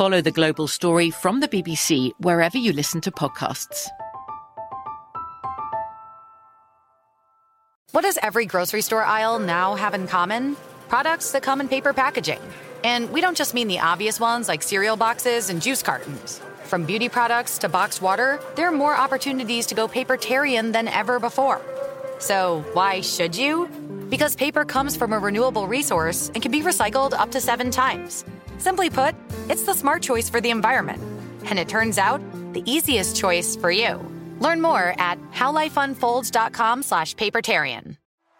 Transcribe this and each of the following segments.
Follow the global story from the BBC wherever you listen to podcasts. What does every grocery store aisle now have in common? Products that come in paper packaging. And we don't just mean the obvious ones like cereal boxes and juice cartons. From beauty products to boxed water, there are more opportunities to go papertarian than ever before. So, why should you? Because paper comes from a renewable resource and can be recycled up to seven times. Simply put, it's the smart choice for the environment. And it turns out, the easiest choice for you. Learn more at howlifeunfolds.com slash papertarian.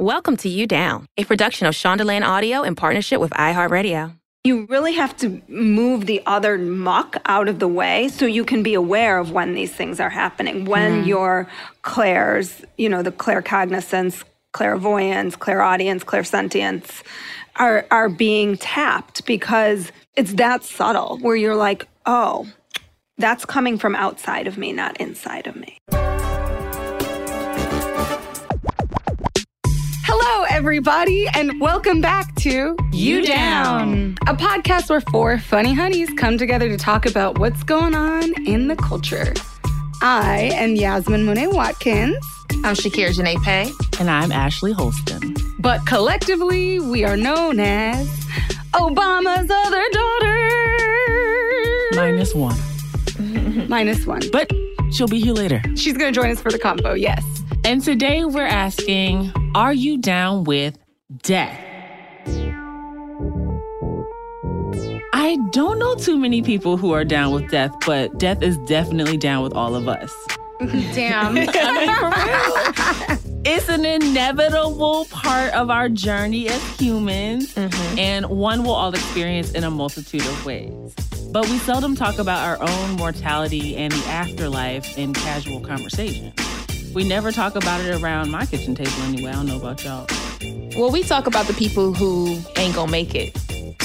Welcome to You Down, a production of Shondaland Audio in partnership with iHeartRadio. You really have to move the other muck out of the way so you can be aware of when these things are happening. When mm. your clairs, you know, the claircognizance, clairvoyance, clairaudience, clairsentience are are being tapped because it's that subtle where you're like, "Oh, that's coming from outside of me, not inside of me." Everybody, and welcome back to You Down, a podcast where four funny honeys come together to talk about what's going on in the culture. I am Yasmin Monet Watkins. I'm Shakira Janae Pay. And I'm Ashley Holston. But collectively, we are known as Obama's other daughter. Minus one. Minus one. But she'll be here later. She's going to join us for the combo, yes. And today we're asking Are you down with death? I don't know too many people who are down with death, but death is definitely down with all of us. Damn. I mean. It's an inevitable part of our journey as humans, mm-hmm. and one we'll all experience in a multitude of ways. But we seldom talk about our own mortality and the afterlife in casual conversation. We never talk about it around my kitchen table anyway. I don't know about y'all. Well, we talk about the people who ain't gonna make it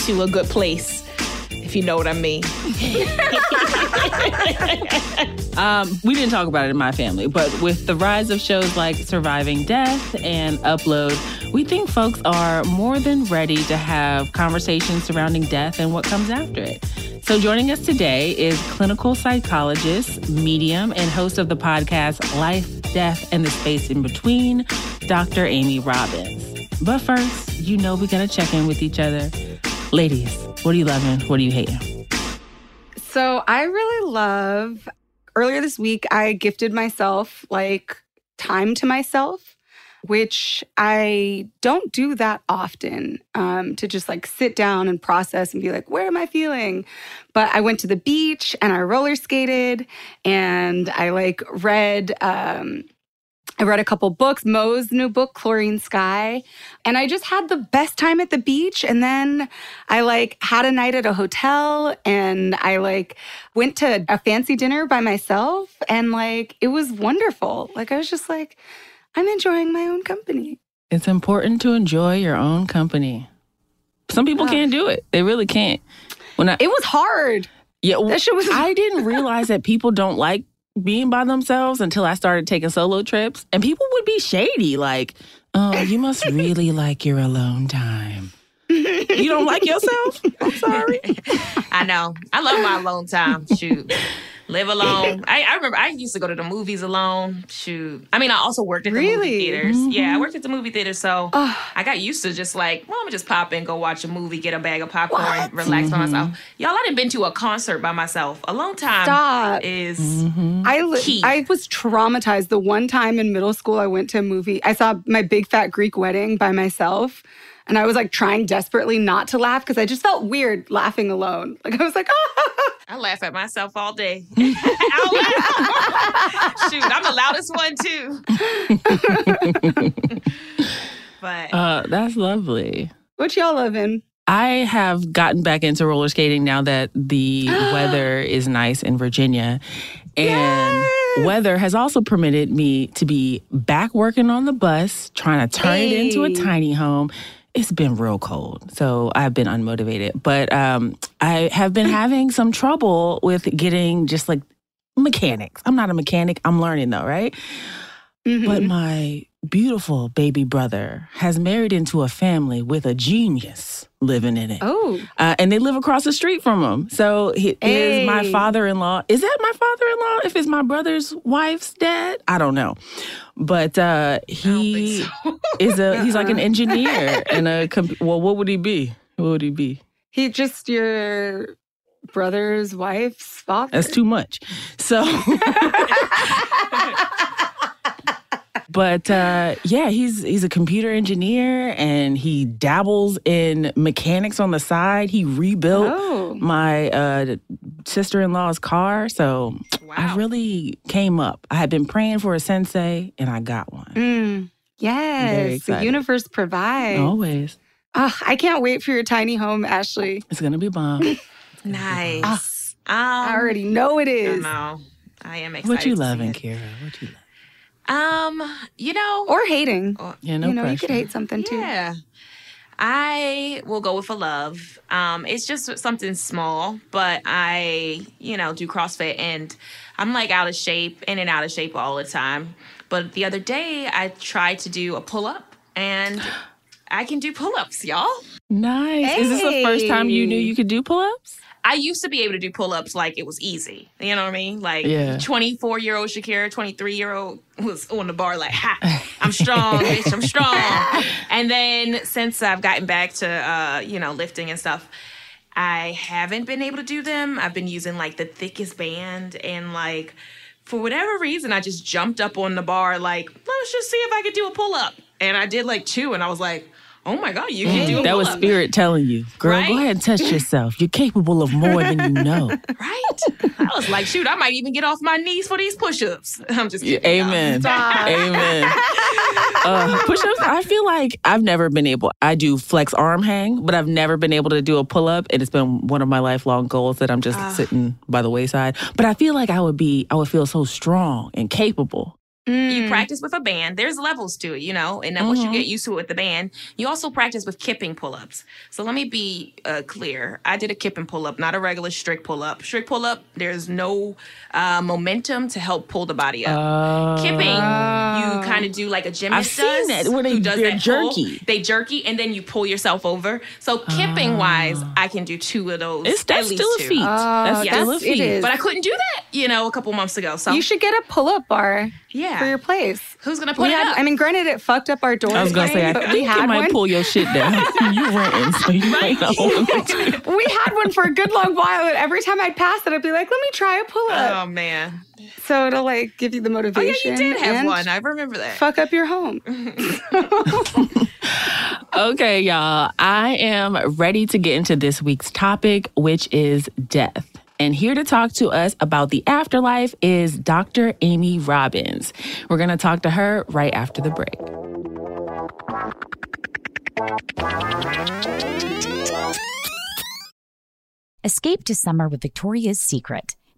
to a good place, if you know what I mean. um, we didn't talk about it in my family, but with the rise of shows like Surviving Death and Upload, we think folks are more than ready to have conversations surrounding death and what comes after it. So, joining us today is clinical psychologist, medium, and host of the podcast Life, Death, and the Space in Between, Dr. Amy Robbins. But first, you know we gotta check in with each other. Ladies, what are you loving? What are you hating? So, I really love earlier this week, I gifted myself like time to myself which I don't do that often um, to just like sit down and process and be like, where am I feeling? But I went to the beach and I roller skated and I like read. Um, I read a couple books, Mo's new book, Chlorine Sky, and I just had the best time at the beach. And then I like had a night at a hotel and I like went to a fancy dinner by myself and like it was wonderful. Like I was just like, I'm enjoying my own company. It's important to enjoy your own company. Some people can't do it. They really can't. When I, it was hard. Yeah, that shit was. I didn't realize that people don't like being by themselves until I started taking solo trips, and people would be shady, like, "Oh, you must really like your alone time." you don't like yourself? I'm sorry. I know. I love my alone time. Shoot. Live alone. I, I remember I used to go to the movies alone. Shoot. I mean, I also worked at the movie theaters. Really? theaters. Yeah, I mm-hmm. worked at the movie theater, so Oh. I got used to just like, well, I'm gonna just pop in, go watch a movie, get a bag of popcorn, What? relax by myself. Mm-hmm. Y'all, I didn't been to a concert by myself. A long time Stop. is mm-hmm. I li- Key. I was traumatized the one time in middle school I went to a movie. I saw my big fat Greek wedding by myself. And I was like trying desperately not to laugh because I just felt weird laughing alone. Like I was like, ah. I laugh at myself all day. Shoot, I'm the loudest one too. but Uh, that's lovely. what y'all loving? I have gotten back into roller skating now that the weather is nice in Virginia. And weather has also permitted me to be back working on the bus, trying to turn it into a tiny home. It's been real cold, so I've been unmotivated. But um, I have been having some trouble with getting just like mechanics. I'm not a mechanic, I'm learning though, right? But my beautiful baby brother has married into a family with a genius living in it. Oh, Uh, and they live across the street from him. So he is my father-in-law. Is that my father-in-law? If it's my brother's wife's dad, I don't know. But uh, he is a he's like an engineer and a comp- well. What would he be? What would he be? he just your brother's wife's father. That's too much. So. But uh, yeah, he's he's a computer engineer and he dabbles in mechanics on the side. He rebuilt Oh. my uh, sister in law's car, so I really came up. I had been praying for a sensei, and I got one. Mm, yes, the universe provides. Always, Ah, I can't wait for your tiny home, Ashley. it's gonna be bomb. nice. Um, I already know it is. I know. I am excited. what you to see loving, it. Kira? What you love? Um, you know, Or hating. Yeah, no you know, pressure. you could hate something too. Yeah. I will go with a love. Um, it's just something small, but I, you know, do CrossFit and I'm like out of shape, in and out of shape all the time. But the other day I tried to do a pull up and I can do pull ups, y'all. Nice. Is this the first time you knew you could do pull-ups? I used to be able to do pull ups like it was easy. You know what I mean? Like Yeah. 24 year old Shakira, 23 year old was on the bar like, ha, I'm strong, bitch, I'm strong. And then since I've gotten back to, uh, you know, lifting and stuff, I haven't been able to do them. I've been using like the thickest band and like, for whatever reason, I just jumped up on the bar like, let's just see if I could do a pull up. And I did like two, and I was like, oh my God, you can do That was spirit telling you, girl, Right? go ahead and test yourself. You're capable of more than you know. Right? I was like, shoot, I might even get off my knees for these push-ups. I'm just kidding. Amen. Amen. Uh, push-ups. I feel like I've never been able. I do flex arm hang, but I've never been able to do a pull-up, and it's been one of my lifelong goals that I'm just sitting by the wayside. But I feel like I would be. I would feel so strong and capable. You practice with a band. There's levels to it, you know. And then once you get used to it with the band, you also practice with kipping pull-ups. So let me be uh, clear. I did a kipping pull-up, not a regular strict pull-up. Strict pull-up, there's no uh, momentum to help pull the body up. kipping, you kind of do like a gymnast I've seen does, that, where they- who does they're that pull. jerky. They jerky, and then you pull yourself over. So kipping wise, I can do two of those. It's at that's least still a two. feat. that's yes, still a feat. But I couldn't do that, you know, a couple months ago. So You should get a pull-up bar yeah. For your place. Who's gonna put We it had, up? I mean, granted, it fucked up our door. I was gonna say, I but think we you had might one. pull your shit down. you renting, so you might not want to. we had one for a good long while, and every time I'd pass it, I'd be like, "Let me try a pull-up." Oh man. so it'll like give you the motivation. Oh yeah, motivation. you did have and one. I remember that. Fuck up your home. Okay, y'all. I am ready to get into this week's topic, which is death. And here to talk to us about the afterlife is Dr. Amy Robbins. We're going to talk to her right after the break. Escape to summer with Victoria's Secret.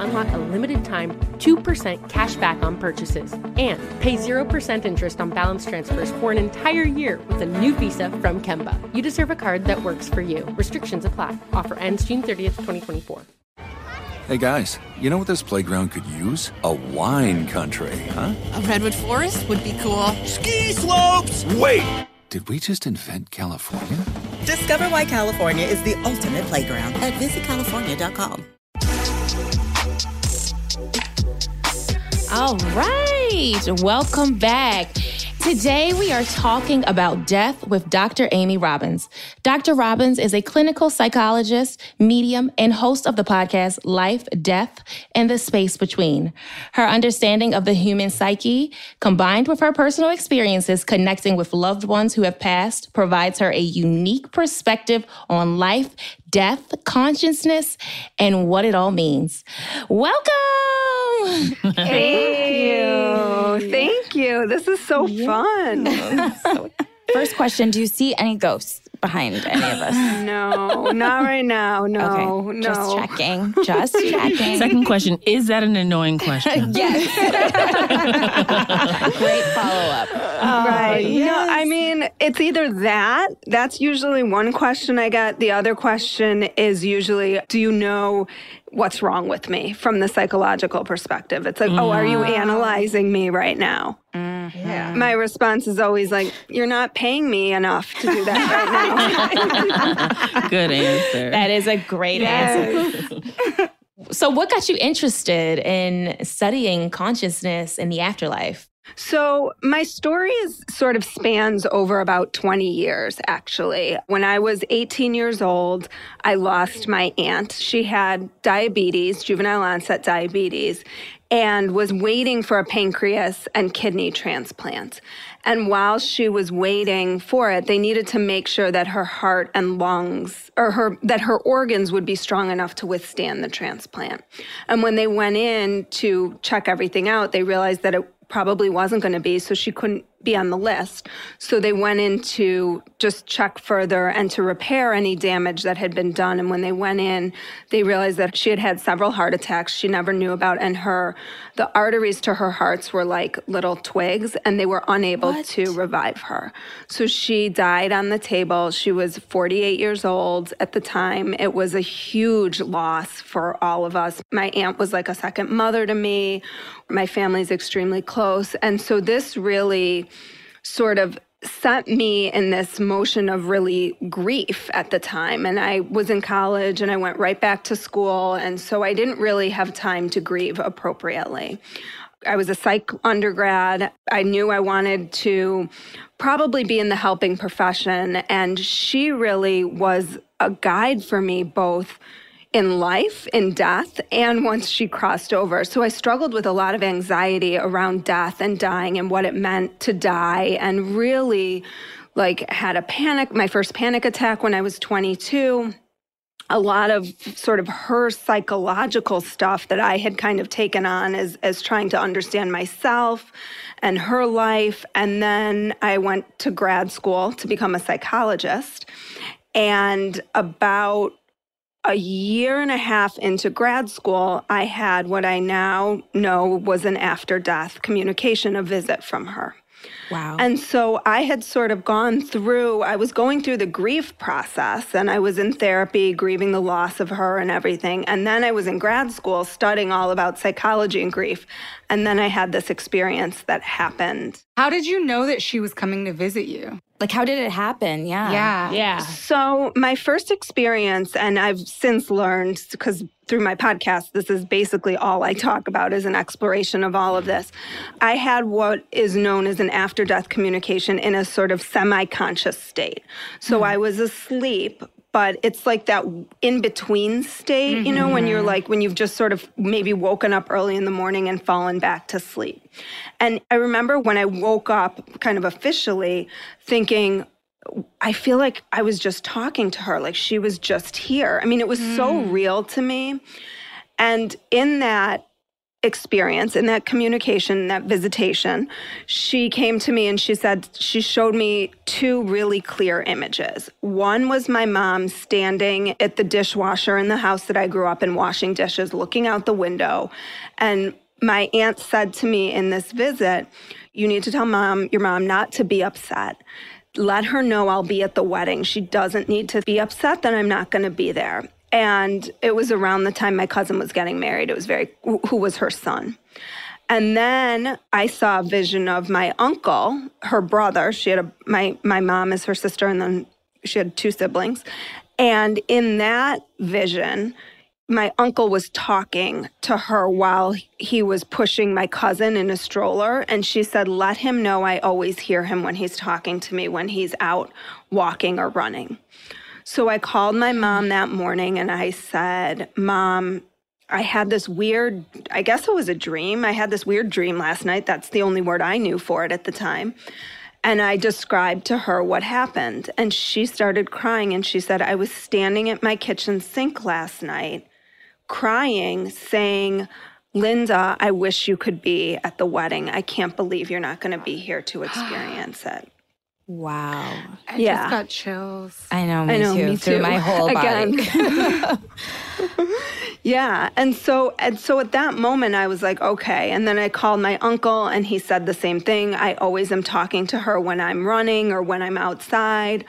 unlock a limited time 2% cash back on purchases and pay 0% interest on balance transfers for an entire year with a new visa from Kemba. You deserve a card that works for you. Restrictions apply. Offer ends June 30th, 2024. Hey guys, you know what this playground could use? A wine country, huh? A redwood forest would be cool. Ski slopes! Wait! Did we just invent California? Discover why California is the ultimate playground at visitcalifornia.com. All right, welcome back. Today, we are talking about death with Dr. Amy Robbins. Dr. Robbins is a clinical psychologist, medium, and host of the podcast Life, Death, and the Space Between. Her understanding of the human psyche, combined with her personal experiences connecting with loved ones who have passed, provides her a unique perspective on life, death, consciousness, and what it all means. Welcome! Thank you. Thank you. This is so fun. First question Do you see any ghosts behind any of us? No, not right now. No, okay, no. Just checking. Just checking. Second question Is that an annoying question? yes. Great follow up. Uh, right. Uh, no, I mean, it's either that. That's usually one question I get. The other question is usually, do you know what's wrong with me from the psychological perspective? It's like, oh, are you mm. analyzing me right now? Mm-hmm. Yeah. My response is always like, you're not paying me enough to do that right now. Good answer. That is a great answer. So, what got you interested in studying consciousness in the afterlife? So, my story is sort of spans over about 20 years, actually. When I was 18 years old, I lost my aunt. She had diabetes, juvenile onset diabetes, and was waiting for a pancreas and kidney transplant. And while she was waiting for it, they needed to make sure that her heart and lungs or her that her organs would be strong enough to withstand the transplant. And when they went in to check everything out, they realized that it probably wasn't going to be, so she couldn't be on the list. So they went in to just check further and to repair any damage that had been done. And when they went in, they realized that she had had several heart attacks she never knew about, and her the arteries to her hearts were like little twigs, and they were unable What? to revive her. So she died on the table. She was 48 years old at the time. It was a huge loss for all of us. My aunt was like a second mother to me. My family's extremely close. And so this really sort of set me in this motion of really grief at the time. And I was in college and I went right back to school. And so I didn't really have time to grieve appropriately. I was a psych undergrad. I knew I wanted to probably be in the helping profession. And she really was a guide for me both in life, in death, and once she crossed over. So I struggled with a lot of anxiety around death and dying and what it meant to die, and really like had a panic, my first panic attack when I was 22 a lot of sort of her psychological stuff that I had kind of taken on as as trying to understand myself and her life. And then I went to grad school to become a psychologist. And about a year and a half into grad school, I had what I now know was an after death communication, a visit from her. Wow. And so I had sort of gone through, I was going through the grief process and I was in therapy, grieving the loss of her and everything. And then I was in grad school studying all about psychology and grief. And then I had this experience that happened. How did you know that she was coming to visit you? Like, how did it happen? Yeah. Yeah. Yeah. So, my first experience, and I've since learned because through my podcast, this is basically all I talk about is an exploration of all of this. I had what is known as an after death communication in a sort of semi conscious state. So, mm-hmm. I was asleep, but it's like that in between state, you know, when you're mm-hmm. like, when you've just sort of maybe woken up early in the morning and fallen back to sleep. And I remember when I woke up kind of officially thinking, I feel like I was just talking to her, like she was just here. I mean, it was so mm. real to me. And in that experience, in that communication, that visitation, she came to me and she said, she showed me two really clear images. One was my mom standing at the dishwasher in the house that I grew up in, washing dishes, looking out the window. And my aunt said to me in this visit, You need to tell mom, your mom, not to be upset let her know I'll be at the wedding. She doesn't need to be upset that I'm not going to be there. And it was around the time my cousin was getting married. It was very, who was her son. And then I saw a vision of my uncle, her brother. She had a, my, my mom is her sister, and then she had two siblings. And in that vision, my uncle was talking to her while he was pushing my cousin in a stroller. And she said, Let him know I always hear him when he's talking to me when he's out walking or running. So I called my mom that morning and I said, Mom, I had this weird, I guess it was a dream. I had this weird dream last night. That's the only word I knew for it at the time. And I described to her what happened. And she started crying and she said, I was standing at my kitchen sink last night crying, saying, Linda, I wish you could be at the wedding. I can't believe you're not going to be here to experience it. Wow. I Yeah. just got chills. I know, me I know, too. me Through too. my whole body. Again. yeah, and so and so at that moment I was like, okay. And then I called my uncle and he said the same thing. I always am talking to her when I'm running or when I'm outside.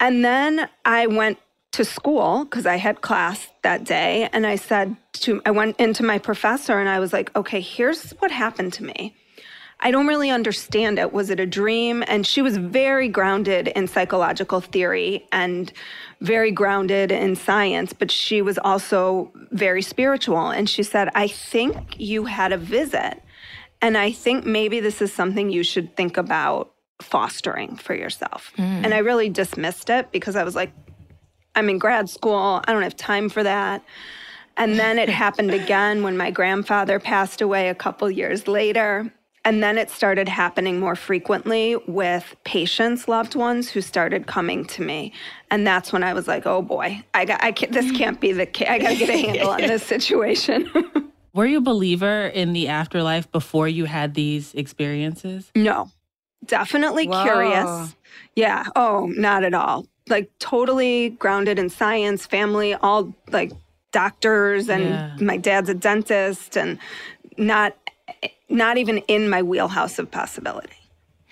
And then I went to school because I had class that day and I said to I went into my professor and I was like, okay, here's what happened to me. I don't really understand it. Was it a dream? And she was very grounded in psychological theory and very grounded in science, but she was also very spiritual. And she said, I think you had a visit. And I think maybe this is something you should think about fostering for yourself. Hmm. And I really dismissed it because I was like, I'm in grad school. I don't have time for that. And then it happened again when my grandfather passed away a couple years later. And then it started happening more frequently with patients, loved ones who started coming to me. And that's when I was like, oh boy, I got, I can't, this mm-hmm. can't be the case. I got to get a handle on this situation. Were you a believer in the afterlife before you had these experiences? no, definitely Whoa. curious. Yeah. Oh, not at all. Like totally grounded in science, family, all like doctors, and Yeah. my dad's a dentist, and not not even in my wheelhouse of possibility.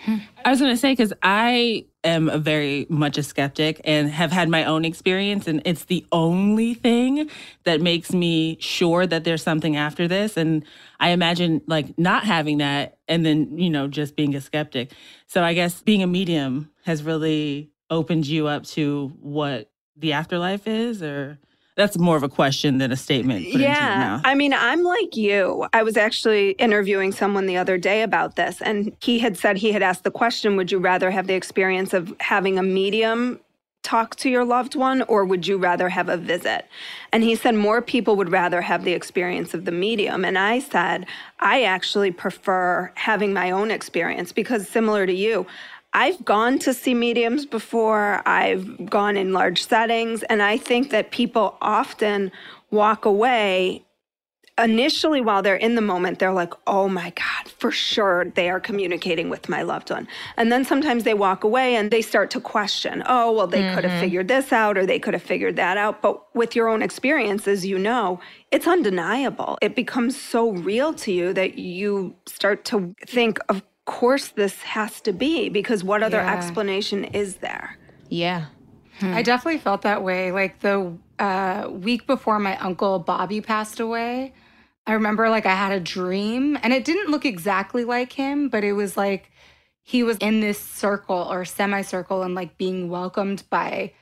Hmm. I was going to say, because I am a very much a skeptic and have had my own experience, and it's the only thing that makes me sure that there's something after this. And I imagine like not having that and then, you know, just being a skeptic. So I guess being a medium has really opened you up to what the afterlife is, or that's more of a question than a statement. put into your Yeah. mouth. I mean, I'm like you. I was actually interviewing someone the other day about this, and he had said he had asked the question Would you rather have the experience of having a medium talk to your loved one, or would you rather have a visit? And he said more people would rather have the experience of the medium. And I said, I actually prefer having my own experience because, similar to you, I've gone to see mediums before, I've gone in large settings, and I think that people often walk away initially while they're in the moment they're like oh my god for sure they are communicating with my loved one. And then sometimes they walk away and they start to question oh well they mm-hmm. could have figured this out or they could have figured that out. But with your own experiences you know it's undeniable. It becomes so real to you that you start to think of course this has to be because what other yeah. explanation is there yeah hmm. i definitely felt that way like the uh, week before my uncle bobby passed away I remember like I had a dream and it didn't look exactly like him, but it was like he was in this circle or semicircle and like being welcomed by,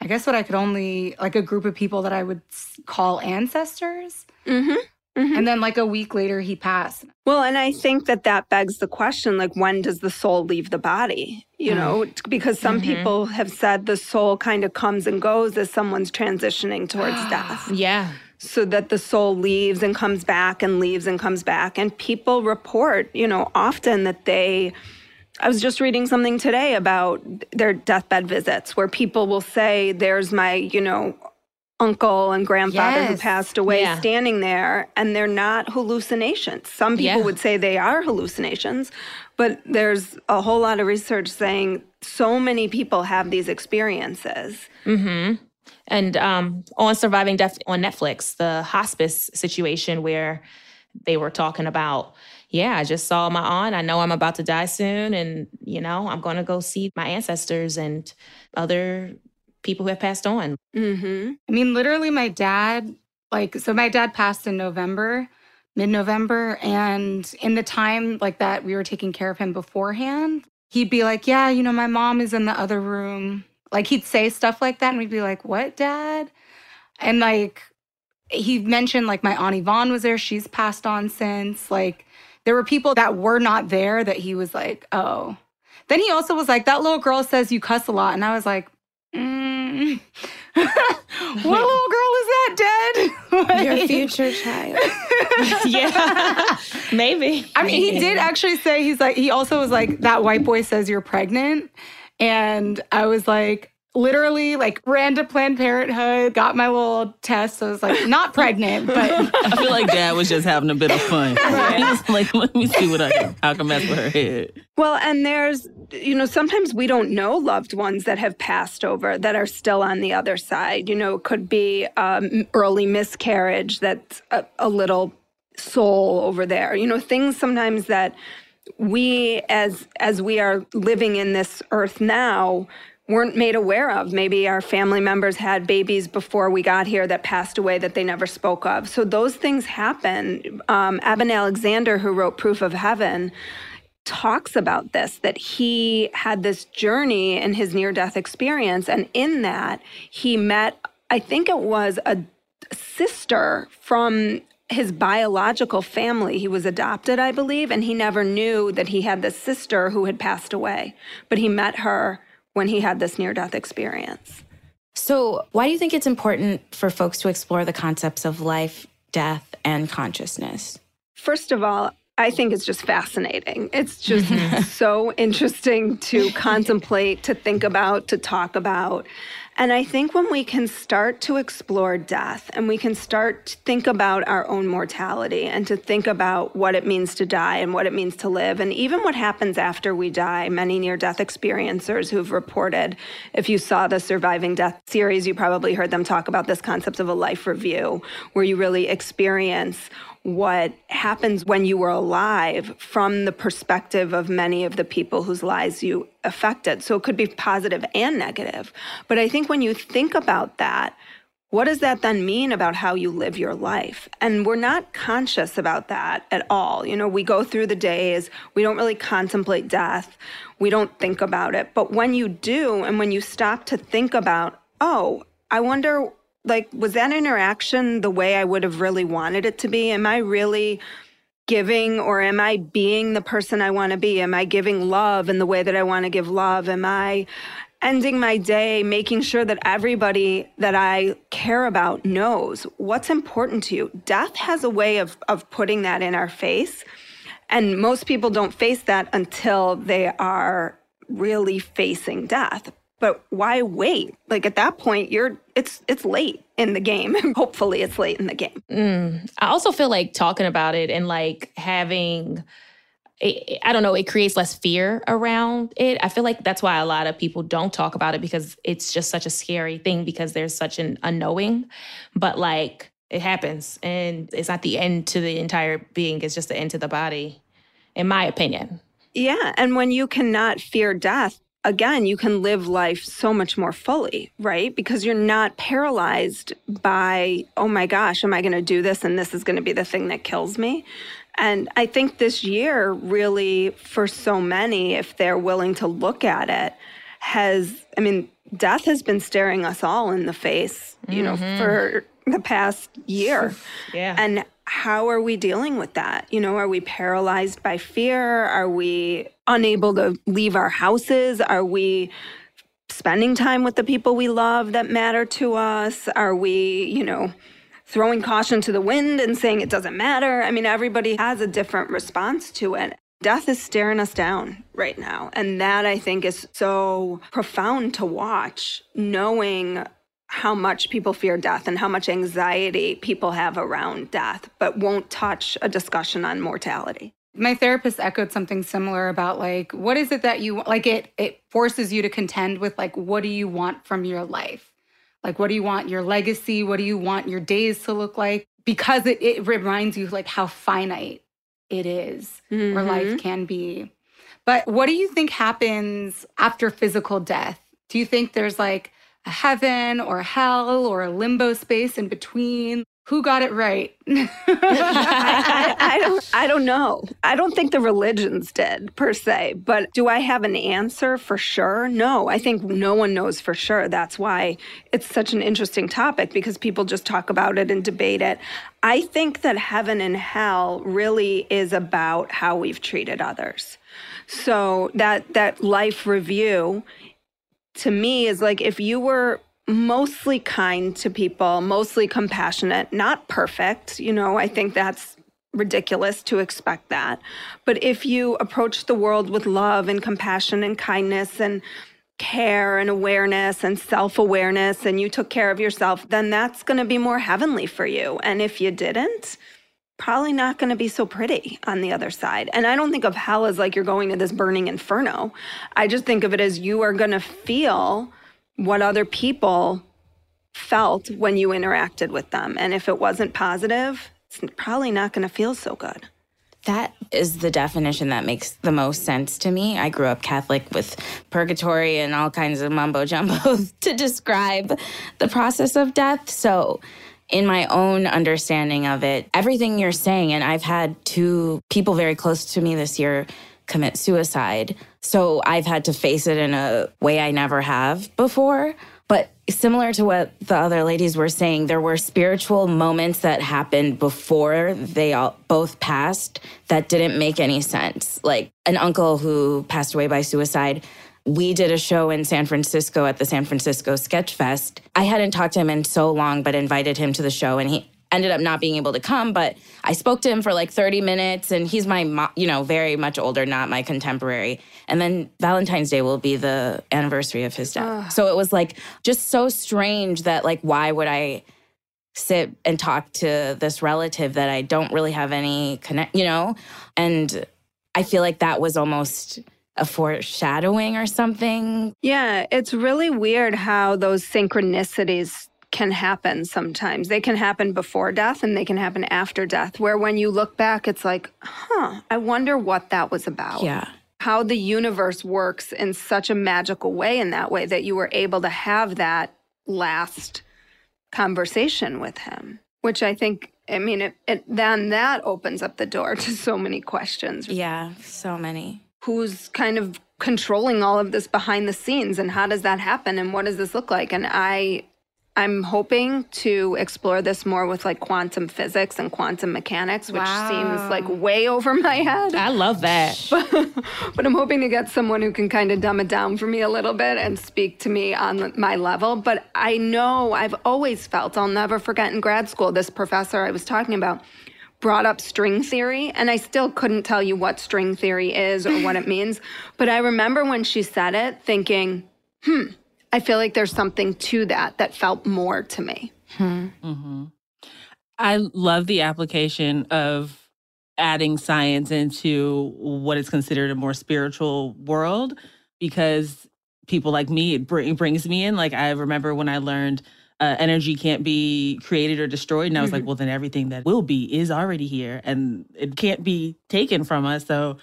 I guess what I could only like a group of people that I would call ancestors. Mm-hmm. Mm-hmm. And then, like a week later, he passed. Well, and I think that that begs the question like, when does the soul leave the body? You know, because some mm-hmm. people have said the soul kind of comes and goes as someone's transitioning towards death. Yeah so that the soul leaves and comes back and leaves and comes back. And people report, you know, often that they. I was just reading something today about their deathbed visits where people will say, There's my, you know, uncle and grandfather yes. who passed away yeah. standing there, and they're not hallucinations. Some people yeah. would say they are hallucinations, but there's a whole lot of research saying so many people have these experiences. Mm-hmm and um, on Surviving Death on Netflix, the hospice situation where they were talking about, yeah, I just saw my aunt. I know I'm about to die soon, and you know I'm going to go see my ancestors and other people who have passed on. Mm-hmm. I mean, literally, my dad, like, so my dad passed in November, mid-November, and in the time like that we were taking care of him beforehand, he'd be like, "Yeah, you know, my mom is in the other room." Like he'd say stuff like that and we'd be like, "What, dad?" And like he mentioned like my aunt Yvonne was there, she's passed on since. Like there were people that were not there that he was like, "Oh." Then he also was like, "That little girl says you cuss a lot." And I was like, mm. what little girl is that, Dad? like, Your future child. yeah, maybe. I mean, he did actually say he's like. He also was like that white boy says you're pregnant, and I was like, literally like ran to Planned Parenthood, got my little test. So I was like, not pregnant, but I feel like dad was just having a bit of fun. He was like, let me see what I I can mess with her head. Well, and there's you know, sometimes we don't know loved ones that have passed over that are still on the other side. You know, it could be um, early miscarriage that's a, a little soul over there. You know, things sometimes that we as as we are living in this earth now weren't made aware of. Maybe our family members had babies before we got here that passed away that they never spoke of. So those things happen. Um, Alexander, who wrote Proof of Heaven, talks about this that he had this journey in his near death experience. And in that, he met, I think it was a sister from his biological family. He was adopted, I believe, and he never knew that he had this sister who had passed away. But he met her when he had this near death experience. So, why do you think it's important for folks to explore the concepts of life, death, and consciousness? First of all, I think it's just fascinating. It's just so interesting to contemplate, to think about, to talk about. And I think when we can start to explore death and we can start to think about our own mortality and to think about what it means to die and what it means to live, and even what happens after we die, many near death experiencers who've reported, if you saw the Surviving Death series, you probably heard them talk about this concept of a life review, where you really experience what happens when you were alive from the perspective of many of the people whose lives you affected. So it could be positive and negative. But I think when you think about that, what does that then mean about how you live your life? And we're not conscious about that at all. You know, we go through the days, we don't really contemplate death, we don't think about it. But when you do, and when you stop to think about, oh, I wonder like was that interaction the way I would have really wanted it to be? Am I really giving or am I being the person I want to be? Am I giving love in the way that I want to give love? Am I ending my day making sure that everybody that I care about knows what's important to you? Death has a way of of putting that in our face. And most people don't face that until they are really facing death. But why wait? Like at that point, you're it's it's late in the game. Hopefully, it's late in the game. Mm. I also feel like talking about it and like having I don't know, it creates less fear around it. I feel like that's why a lot of people don't talk about it because it's just such a scary thing because there's such an unknowing. But like it happens and it's not the end to the entire being, it's just the end to the body, in my opinion. Yeah. And when you cannot fear death, again, you can live life so much more fully, right? Because you're not paralyzed by, oh my gosh, am I going to do this and this is going to be the thing that kills me? And I think this year, really, for so many, if they're willing to look at it, has, I mean, death has been staring us all in the face, you mm-hmm. know, for the past year. yeah. And how are we dealing with that? You know, are we paralyzed by fear? Are we unable to leave our houses? Are we spending time with the people we love that matter to us? Are we, you know, throwing caution to the wind and saying it doesn't matter? I mean, everybody has a different response to it. Death is staring us down right now. And that I think is so profound to watch, knowing how much people fear death and how much anxiety people have around death, but won't touch a discussion on mortality. My therapist echoed something similar about like what is it that you like it it forces you to contend with like what do you want from your life? Like what do you want your legacy? What do you want your days to look like? Because it, it reminds you like how finite it is mm-hmm. or life can be. But what do you think happens after physical death? Do you think there's like a heaven or hell or a limbo space in between. Who got it right? I, I, I, don't. I don't know. I don't think the religions did per se. But do I have an answer for sure? No. I think no one knows for sure. That's why it's such an interesting topic because people just talk about it and debate it. I think that heaven and hell really is about how we've treated others. So that that life review to me is like if you were mostly kind to people, mostly compassionate, not perfect, you know, I think that's ridiculous to expect that. But if you approach the world with love and compassion and kindness and care and awareness and self awareness and you took care of yourself, then that's going to be more heavenly for you. And if you didn't, probably not going to be so pretty on the other side. And I don't think of hell as like you're going to this burning inferno. I just think of it as you are going to feel what other people felt when you interacted with them. And if it wasn't positive, it's probably not going to feel so good. That is the definition that makes the most sense to me. I grew up Catholic with purgatory and all kinds of mumbo jumbo to describe the process of death. So in my own understanding of it, everything you're saying, and I've had two people very close to me this year commit suicide. So I've had to face it in a way I never have before. But similar to what the other ladies were saying, there were spiritual moments that happened before they all both passed that didn't make any sense. Like an uncle who passed away by suicide we did a show in San Francisco at the San Francisco Sketch Fest. I hadn't talked to him in so long, but invited him to the show, and he ended up not being able to come. But I spoke to him for like 30 minutes, and he's my, you know, very much older, not my contemporary. And then Valentine's Day will be the anniversary of his death. Ugh. So it was like just so strange that, like, why would I? sit and talk to this relative that I don't really have any connect, you know? And I feel like that was almost a foreshadowing or something. Yeah, it's really weird how those synchronicities can happen sometimes. They can happen before death and they can happen after death, where when you look back, it's like, huh, I wonder what that was about. Yeah. How the universe works in such a magical way, in that way, that you were able to have that last conversation with him, which I think, I mean, it, it, then that opens up the door to so many questions. Yeah, so many who's kind of controlling all of this behind the scenes and how does that happen and what does this look like? And i i'm hoping to explore this more with like quantum physics and quantum mechanics which wow. seems like way over my head. I love that. But, but i'm hoping to get someone who can kind of dumb it down for me a little bit and speak to me on my level. But i know i've always felt i'll never forget in grad school this professor i was talking about brought up string theory, and I still couldn't tell you what string theory is or what it means. But I remember when she said it thinking, hmm, I feel like there's something to that that felt more to me. Hmm. Mm-hmm. I love the application of adding science into what is considered a more spiritual world because people like me, it, br- it brings me in. Like, I remember when I learned uh, energy can't be created or destroyed. And I was mm-hmm. like, well, then everything that will be is already here and it can't be taken from us. So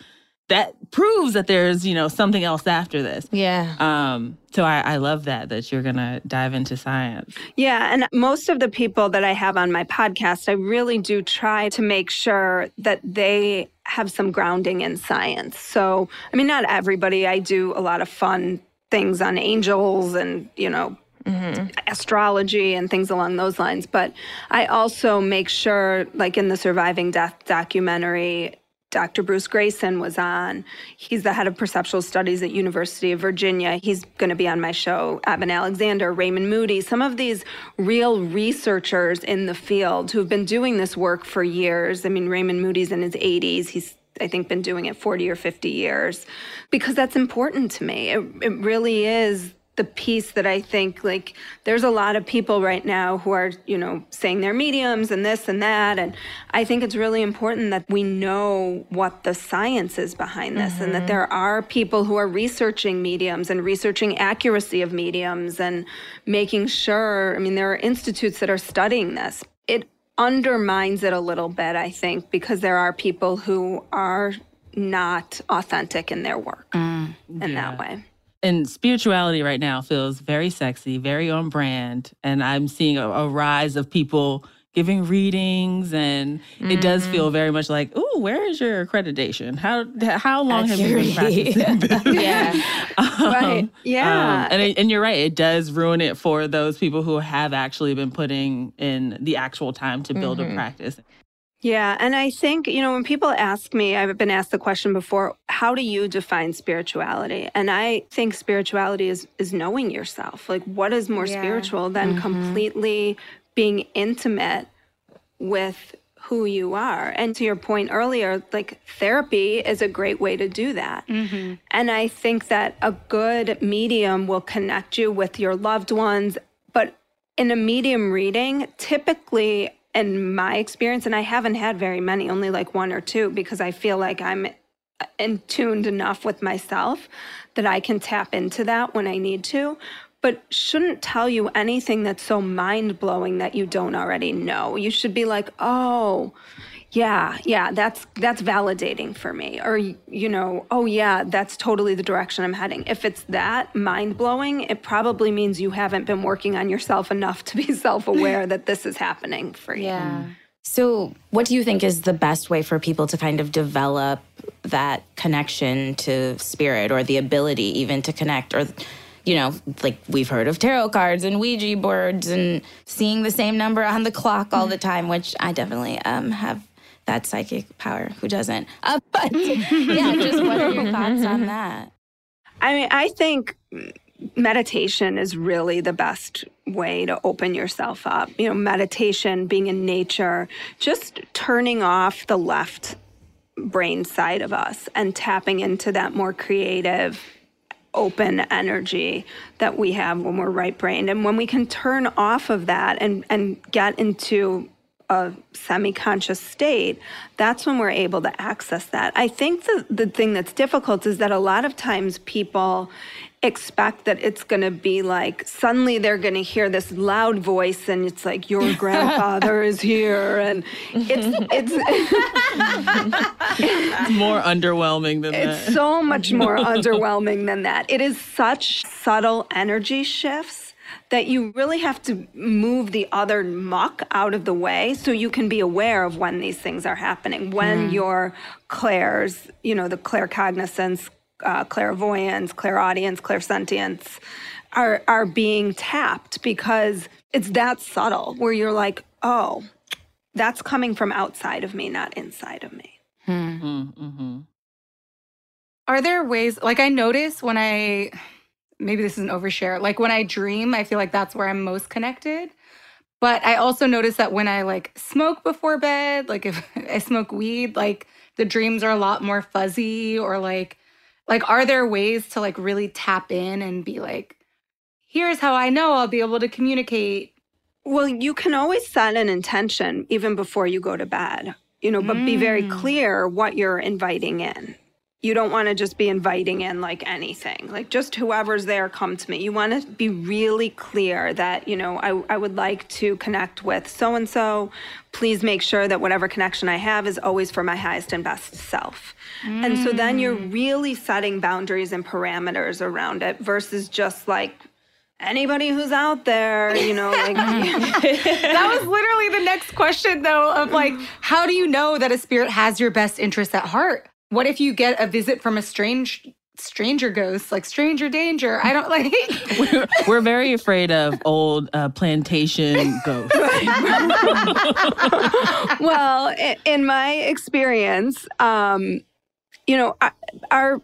that proves that there's, you know, something else after this. Yeah. Um, so I, I love that, that you're going to dive into science. Yeah. And most of the people that I have on my podcast, I really do try to make sure that they have some grounding in science. So, I mean, not everybody. I do a lot of fun things on angels and, you know, Mm-hmm. astrology and things along those lines. But I also make sure, like in the Surviving Death documentary, Dr. Bruce Greyson was on. He's the head of perceptual studies at University of Virginia. He's going to be on my show. Eben Alexander, Raymond Moody, some of these real researchers in the field who've been doing this work for years. I mean, Raymond Moody's in his 80s. He's I think been doing it 40 or 50 years because that's important to me. It, it really is the piece that I think like there's a lot of people right now who are, you know, saying they're mediums and this and that. And I think it's really important that we know what the science is behind this mm-hmm. and that mm-hmm. there are people who are researching mediums and researching accuracy of mediums and making sure, I mean, there are institutes that are studying this. It undermines it a little bit, I think, because there are people who are not authentic in their work mm, in yeah. that way and spirituality right now feels very sexy, very on brand. And I'm seeing a, a rise of people giving readings and mm-hmm. it does feel mm-hmm. very much like, "Ooh, where is your accreditation? How how long have you been practicing this?" yeah. um, right. Yeah. Um, and it, and you're right, it does ruin it for those people who have actually been putting in the actual time to build mm-hmm. a practice. Yeah. And I think, you know, when people ask me, I've been asked the question before, how do you define spirituality? And I think spirituality is is knowing yourself. Like what is more yeah. spiritual than mm-hmm. completely being intimate with who you are. And to your point earlier, like therapy is a great way to do that. Mm-hmm. And I think that a good medium will connect you with your loved ones. But in a medium reading, typically in my experience, and I haven't had very many, only like one or two, because I feel like I'm in tuned enough with myself that I can tap into that when I need to. But shouldn't tell you anything that's so mind blowing that you don't already know. You should be like, oh, yeah yeah that's that's validating for me. Or you know oh yeah that's totally the direction i'm heading. If it's that mind-blowing it probably means you haven't been working on yourself enough to be self-aware that this is happening for you. Yeah. So what do you think is the best way for people to kind of develop that connection to spirit or the ability even to connect? Or you know, like we've heard of tarot cards and Ouija boards and seeing the same number on the clock all the time, which I definitely um, have that psychic power. Who doesn't? Uh, but yeah, just what are your thoughts on that? I mean, I think meditation is really the best way to open yourself up. You know, meditation, being in nature, just turning off the left brain side of us and tapping into that more creative, open energy that we have when we're right brained. And when we can turn off of that and, and get into a semi-conscious state that's when we're able to access that i think the, the thing that's difficult is that a lot of times people expect that it's going to be like suddenly they're going to hear this loud voice and it's like your grandfather is here and it's it's, it's more underwhelming than it's that. so much more underwhelming than that. It is such subtle energy shifts that you really have to move the other muck out of the way so you can be aware of when these things are happening, when mm. your clairs, you know, the claircognizance, uh, clairvoyance, clairaudience, clairsentience are, are being tapped because it's that subtle where you're like, oh, that's coming from outside of me, not inside of me. Hmm. Mm-hmm. Are there ways, like I notice when I, maybe this is an overshare. Like when I dream, I feel like that's where I'm most connected. But I also notice that when I like smoke before bed, like if I smoke weed, like the dreams are a lot more fuzzy or like like are there ways to like really tap in and be like here's how I know I'll be able to communicate well, you can always set an intention even before you go to bed, you know, but mm. be very mm. clear what you're inviting in. You don't want to just be inviting in like anything, like just whoever's there, come to me. You want to be really clear that, you know, I, I would like to connect with so and so. Please make sure that whatever connection I have is always for my highest and best self. Mm. And so then you're mm. really setting boundaries and parameters around it versus just like anybody who's out there, you know, like that was literally the next question though of like how do you know that a spirit has your best interest at heart? What if you get a visit from a strange stranger ghost, like stranger danger? I don't like. we're, we're very afraid of old uh, plantation ghosts. well, in my experience, um, you know, our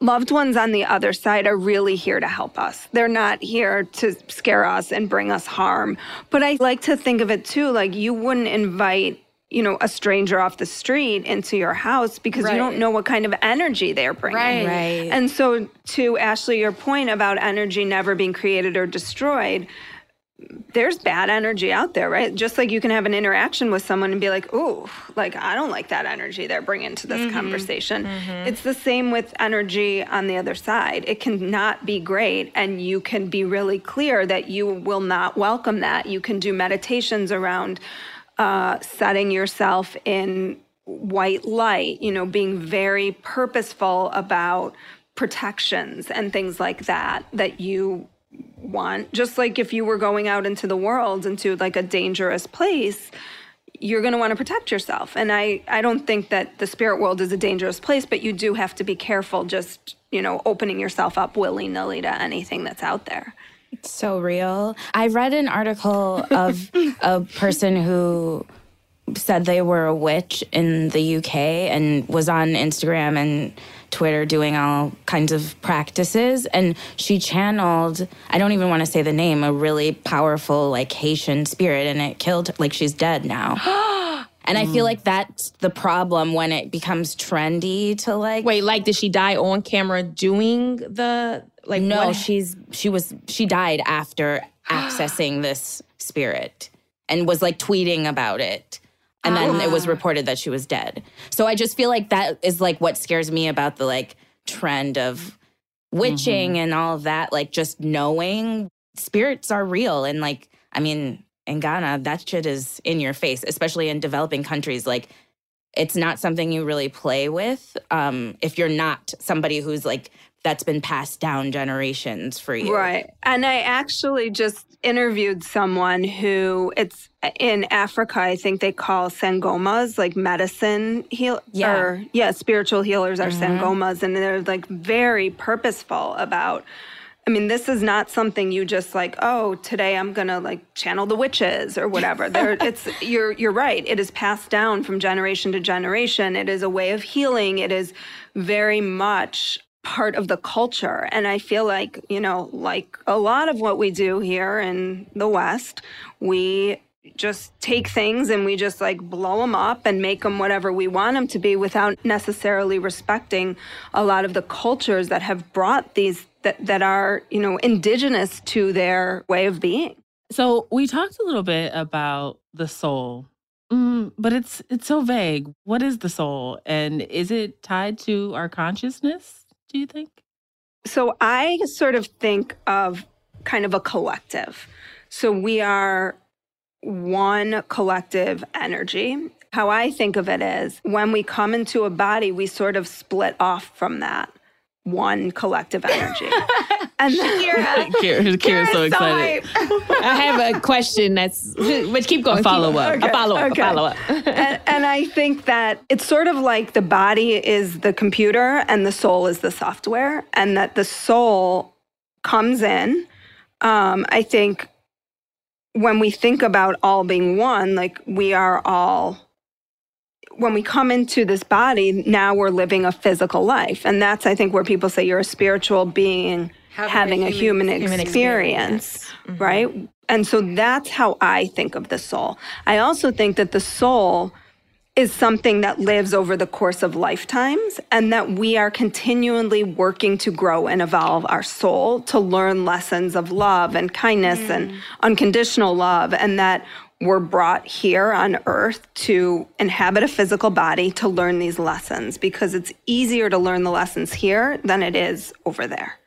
loved ones on the other side are really here to help us. They're not here to scare us and bring us harm. But I like to think of it too like you wouldn't invite you know, a stranger off the street into your house because right. you don't know what kind of energy they're bringing. Right. right. And so, to Ashley, your point about energy never being created or destroyed, there's bad energy out there, right? Just like you can have an interaction with someone and be like, "Ooh, like I don't like that energy they're bringing to this mm-hmm. conversation." Mm-hmm. It's the same with energy on the other side. It can not be great, and you can be really clear that you will not welcome that. You can do meditations around uh, setting yourself in white light, you know, being very purposeful about protections and things like that that you want. Just like if you were going out into the world, into like a dangerous place, you're going to want to protect yourself. And I, I don't think that the spirit world is a dangerous place, but you do have to be careful just, you know, opening yourself up willy nilly to anything that's out there. It's so real. I read an article of a person who said they were a witch in the UK and was on Instagram and Twitter doing all kinds of practices. And she channeled, I don't even want to say the name, a really powerful, like Haitian spirit, and it killed, like, she's dead now. And I feel mm. like that's the problem when it becomes trendy to like. Wait, like, did she die on camera doing the like? No, what? she's she was she died after accessing this spirit and was like tweeting about it and then it was ah. reported that she was dead. So I just feel like that is like what scares me about the like trend of witching mm-hmm. and all of that. Like just knowing spirits are real and like I mean in Ghana that shit is in your face, especially in developing countries. Like it's not something you really play with um, if you're not somebody who's like that's been passed down generations for you. Right. And I actually just interviewed someone who it's in Africa, I think they call sangomas like medicine heal yeah. or yeah, spiritual healers are mm-hmm. sangomas and they're like very purposeful about I mean, this is not something you just like, oh, today I'm gonna like channel the witches or whatever. there it's you're you're right. It is passed down from generation to generation. It is a way of healing. It is very much part of the culture. And I feel like, you know, like a lot of what we do here in the West, we just take things and we just like blow them up and make them whatever we want them to be without necessarily respecting a lot of the cultures that have brought these that, that are, you know, indigenous to their way of being. So we talked a little bit about the soul. Mm, but it's it's so vague. What is the soul and is it tied to our consciousness? Do you think? So I sort of think of kind of a collective. So we are one collective energy. How I think of it is when we come into a body, we sort of split off from that one collective energy. and Shakira, Kira, Kira's so excited. I have a question that's, but keep going. Follow up. Okay. A follow up. Okay. A follow up. And, I think that it's sort of like the body is the computer and the soul is the software, and that the soul comes in. Um, I think when we think about all being one, like we are all when we come into this body, now we're living a physical life. And that's, I think, where people say you're a spiritual being having, having a, human, a human experience, experience. Mm-hmm. right? And so that's how I think of the soul. I also think that the soul is something that lives over the course of lifetimes and that we are continually working to grow and evolve our soul to learn lessons of love and kindness mm. and unconditional love and that we're brought here on earth to inhabit a physical body to learn these lessons because it's easier to learn the lessons here than it is over there.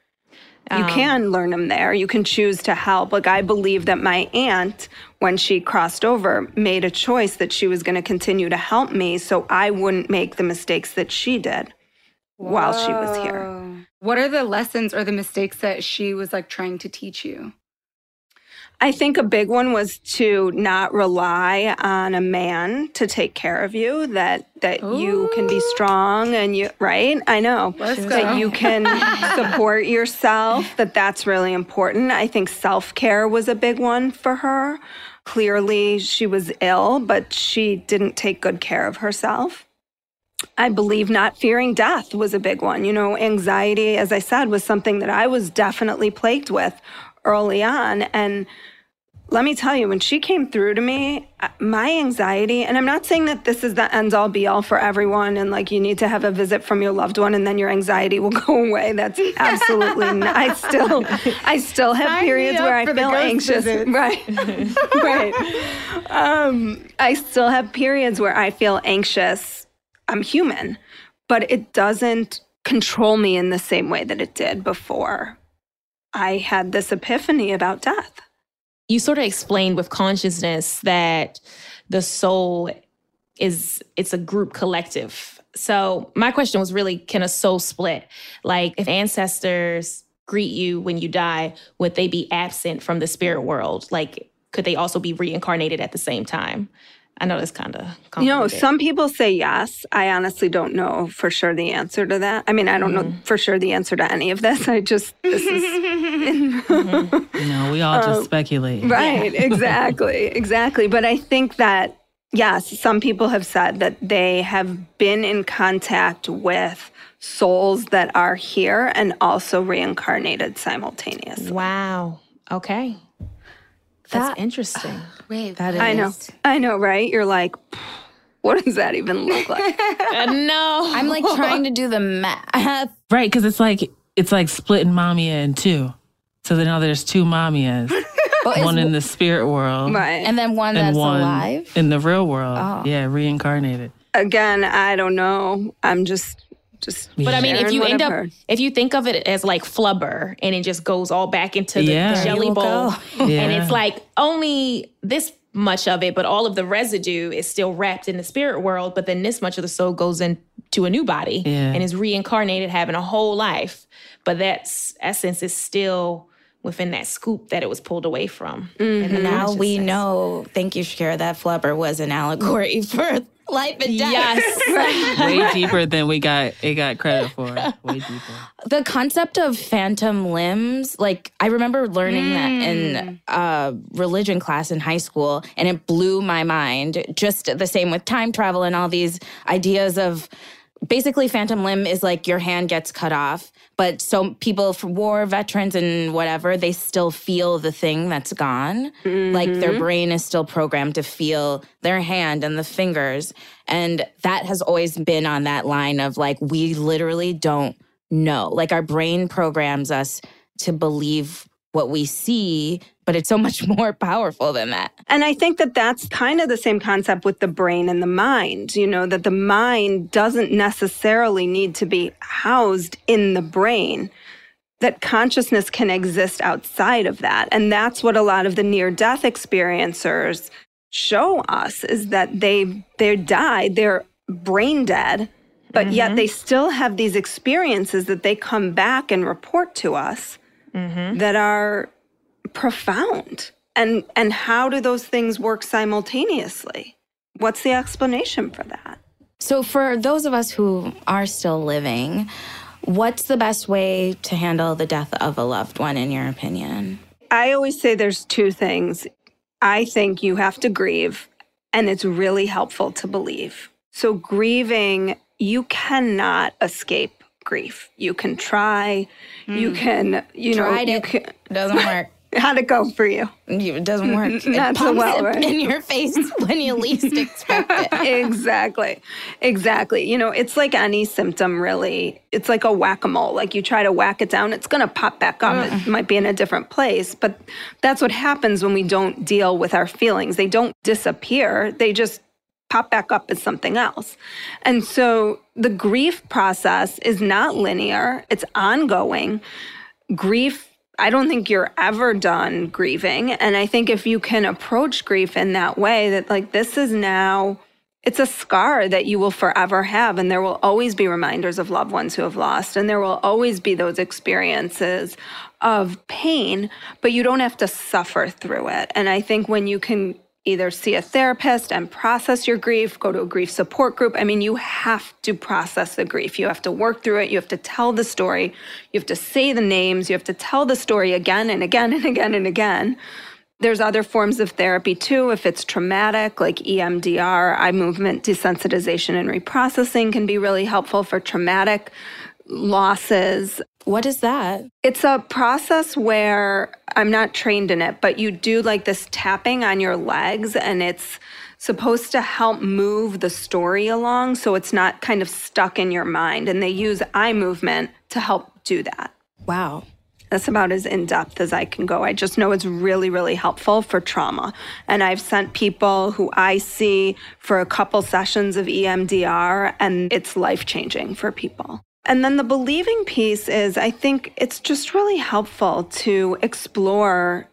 You um, can learn them there. You can choose to help. Like, I believe that my aunt, when she crossed over, made a choice that she was going to continue to help me so I wouldn't make the mistakes that she did Whoa. while she was here. What are the lessons or the mistakes that she was like trying to teach you? I think a big one was to not rely on a man to take care of you. That that Ooh. you can be strong and you right. I know that you can support yourself. That that's really important. I think self care was a big one for her. Clearly, she was ill, but she didn't take good care of herself. I believe not fearing death was a big one. You know, anxiety, as I said, was something that I was definitely plagued with early on. And let me tell you, when she came through to me, uh, my anxiety, and I'm not saying that this is the ends all be all for everyone, and like you need to have a visit from your loved one and then your anxiety will go away. That's absolutely not. I still, I still have Sign periods where I feel anxious. Visits. Right. right. Um, I still have periods where I feel anxious. I'm human, but it doesn't control me in the same way that it did before I had this epiphany about death. You sort of explained with consciousness that the soul is it's a group collective. So my question was really can a soul split? Like if ancestors greet you when you die, would they be absent from the spirit world? Like could they also be reincarnated at the same time? I know it's kind of You know, some people say yes. I honestly don't know for sure the answer to that. I mean, I don't mm-hmm. know for sure the answer to any of this. I just this is mm-hmm. No, we all just um, speculate. Right, yeah. exactly. Exactly. But I think that yes, some people have said that they have been in contact with souls that are here and also reincarnated simultaneously. Wow. Okay. That's that, interesting. Wait, that is. I know. I know, right? You're like, what does that even look like? uh, no. I'm like trying to do the math. Right, because it's like it's like splitting Mamiya in two. So then now there's two Mamiyas. one in the spirit world. Right. And then one and that's one alive. In the real world. Oh. Yeah, reincarnated. Again, I don't know. I'm just just but I mean, if you end up, heard. if you think of it as like flubber and it just goes all back into the, yeah. jelly bowl, yeah. and it's like only this much of it, but all of the residue is still wrapped in the spirit world. But then this much of the soul goes into a new body yeah. and is reincarnated, having a whole life. But that essence is still within that scoop that it was pulled away from. Mm-hmm. now we know, thank you, Shakira, that flubber was an allegory for life and death. Yes. Way deeper than we got it got credit for. Way deeper. The concept of phantom limbs, like I remember learning mm. that in a religion class in high school and it blew my mind. Just the same with time travel and all these ideas of basically phantom limb is like your hand gets cut off but so people for war veterans and whatever they still feel the thing that's gone mm-hmm. like their mm-hmm. brain is still programmed to feel their hand and the fingers and that has always been on that line of like we literally don't know like our brain programs us to believe what we see but it's so much more powerful than that. And I think that that's kind of the same concept with the brain and the mind, you know, that the mind doesn't necessarily need to be housed in the brain. That consciousness can exist outside of that. And that's what a lot of the near death experiencers show us is that they they died, they're brain dead, but mm-hmm. yet they still have these experiences that they come back and report to us mm-hmm. that are profound. And and how do those things work simultaneously? What's the explanation for that? So for those of us who are still living, what's the best way to handle the death of a loved one in your opinion? I always say there's two things. I think you have to grieve and it's really helpful to believe. So grieving, you cannot escape grief. You can try, mm. you can, you know, Tried you it. can doesn't work. How'd it go for you? It doesn't work. Not it so well, right? in your face when you least expect it. exactly. Exactly. You know, it's like any symptom, really. It's like a whack a mole. Like you try to whack it down, it's going to pop back up. It might be in a different place. But that's what happens when we don't deal with our feelings. They don't disappear, they just pop back up as something else. And so the grief process is not linear, it's ongoing. Grief I don't think you're ever done grieving. And I think if you can approach grief in that way, that like this is now, it's a scar that you will forever have. And there will always be reminders of loved ones who have lost. And there will always be those experiences of pain, but you don't have to suffer through it. And I think when you can either see a therapist and process your grief, go to a grief support group. I mean, you have to process the grief. You have to work through it. You have to tell the story. You have to say the names. You have to tell the story again and again and again and again. There's other forms of therapy too. If it's traumatic, like EMDR, eye movement desensitization and reprocessing, can be really helpful for traumatic losses. What is that? It's a process where I'm not trained in it, but you do like this tapping on your legs and it's supposed to help move the story along so it's not kind of stuck in your mind. And they use eye movement to help do that. Wow. That's about as in depth as I can go. I just know it's really, really helpful for trauma. And I've sent people who I see for a couple sessions of EMDR, and it's life changing for people. And then the believing piece is I think it's just really helpful to explore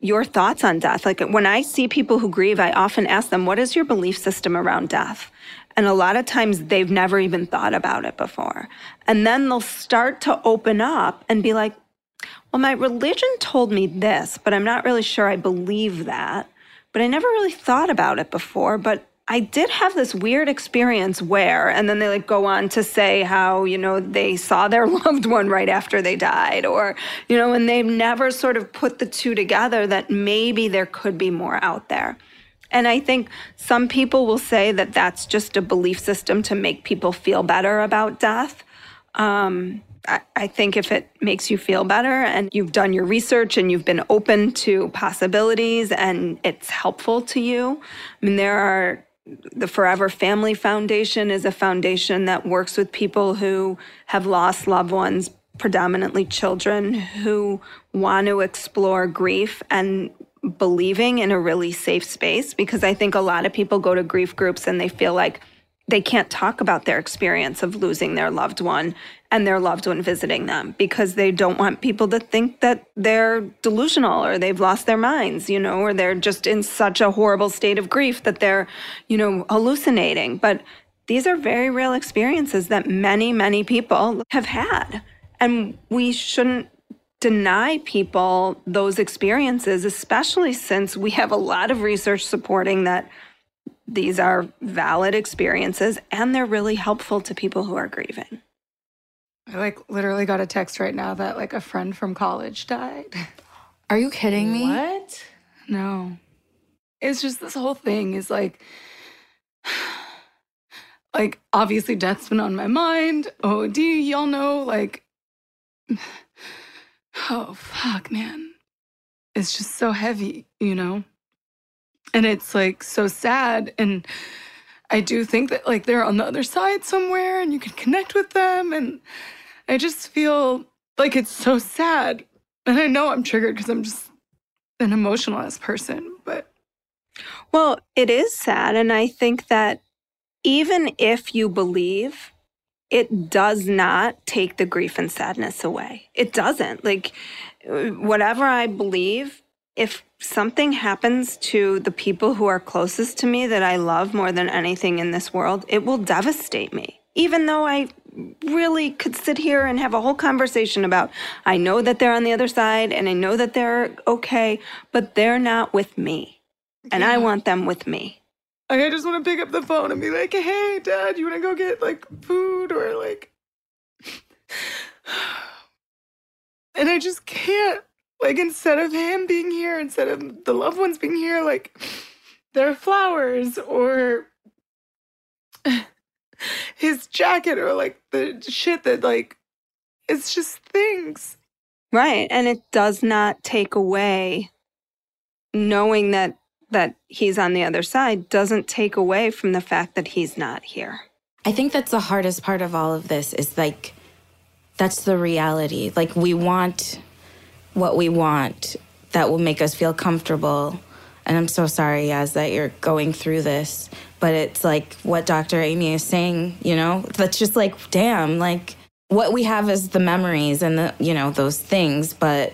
your thoughts on death. Like when I see people who grieve, I often ask them, What is your belief system around death? And a lot of times they've never even thought about it before. And then they'll start to open up and be like, Well, my religion told me this, but I'm not really sure I believe that. But I never really thought about it before. But I did have this weird experience where, and then they like go on to say how, you know, they saw their loved one right after they died, or, you know, and they've never sort of put the two together that maybe there could be more out there. And I think some people will say that that's just a belief system to make people feel better about death. Um, I, I think if it makes you feel better and you've done your research and you've been open to possibilities and it's helpful to you, I mean, there are the Forever Family Foundation is a foundation that works with people who have lost loved ones, predominantly children, who want to explore grief and believing in a really safe space. Because I think a lot of people go to grief groups and they feel like they can't talk about their experience of losing their loved one and their loved one visiting them because they don't want people to think that they're delusional or they've lost their minds, you know, or they're just in such a horrible state of grief that they're, you know, hallucinating. But these are very real experiences that many, many people have had. And we shouldn't deny people those experiences, especially since we have a lot of research supporting that these are valid experiences and they're really helpful to people who are grieving. I like literally got a text right now that like a friend from college died. Are you kidding me? What? No. It's just this whole thing is like like obviously death's been on my mind. Oh, do y'all know like oh fuck man. It's just so heavy, you know? And it's like so sad and I do think that like they're on the other side somewhere and you can connect with them and I just feel like it's so sad. And I know I'm triggered because I'm just an emotionalist person, but. Well, it is sad. And I think that even if you believe, it does not take the grief and sadness away. It doesn't. Like, uh, whatever I believe, if something happens to the people who are closest to me that I love more than anything in this world, it will devastate me. Even though I really could sit here and have a whole conversation about I know that they're on the other side and I know that they're okay, but they're not with me. And yeah. I want them with me. Like, I just want to pick up the phone and be like, "Hey, dad, you want to go get like food or like And I just can't like instead of him being here, instead of the loved ones being here, like there are flowers or his jacket or like the shit that like it's just things Right. And it does not take away knowing that that he's on the other side doesn't take away from the fact that he's not here. I think that's the hardest part of all of this is like that's the reality. Like we want what we want that will make us feel comfortable. And I'm so sorry, Yaz, that you're going through this. But it's like what Dr. Amy is saying, you know, that's just like, damn, like what we have is the memories and the, you know, those things, but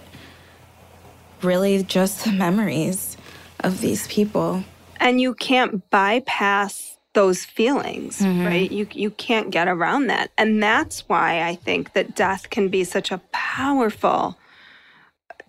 really just the memories of these people. And you can't bypass those feelings, mm-hmm. right? You you can't get around that. And that's why I think that death can be such a powerful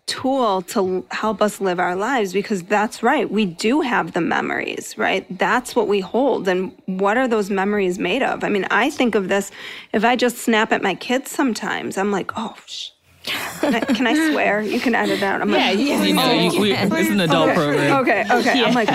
tool to help us live our lives because that's right. We do have the memories, right? That's what we hold. And what are those memories made of? I mean, I think of this if I just snap at my kids sometimes, I'm like, oh, sh- can I, can I, swear? You can edit out. I'm yeah, like, yeah, you know, you, we, it's an adult okay. program. Okay, okay. Yeah. I'm like,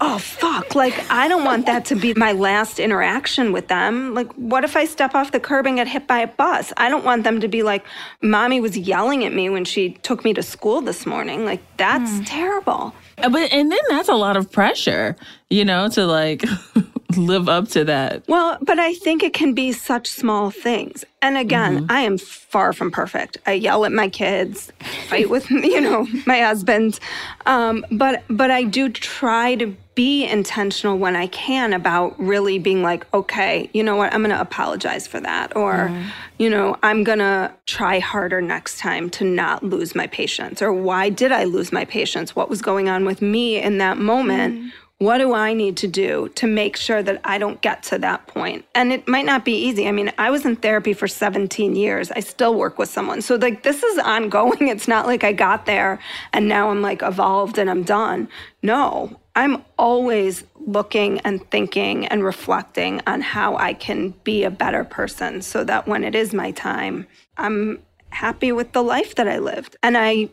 oh fuck! Like, I don't want that to be my last interaction with them. Like, what if I step off the curb and get hit by a bus? I don't want them to be like, mommy was yelling at me when she took me to school this morning. Like, that's mm. terrible. Uh, but and then that's a lot of pressure, you know, to like live up to that. Well, but I think it can be such small things. And again, mm-hmm. I am far from perfect. I yell at my kids, fight with you know my husband, um, but but I do try to be intentional when I can about really being like, okay, you know what, I'm going to apologize for that, or mm-hmm. you know, I'm going to try harder next time to not lose my patience, or why did I lose my patience? What was going on with me in that moment? Mm-hmm what do I need to do to make sure that I don't get to that point? And it might not be easy. I mean, I was in therapy for 17 years. I still work with someone. So, like, this is ongoing. It's not like I got there and now I'm like evolved and I'm done. No, I'm always looking and thinking and reflecting on how I can be a better person so that when it is my time, I'm happy with the life that I lived. And I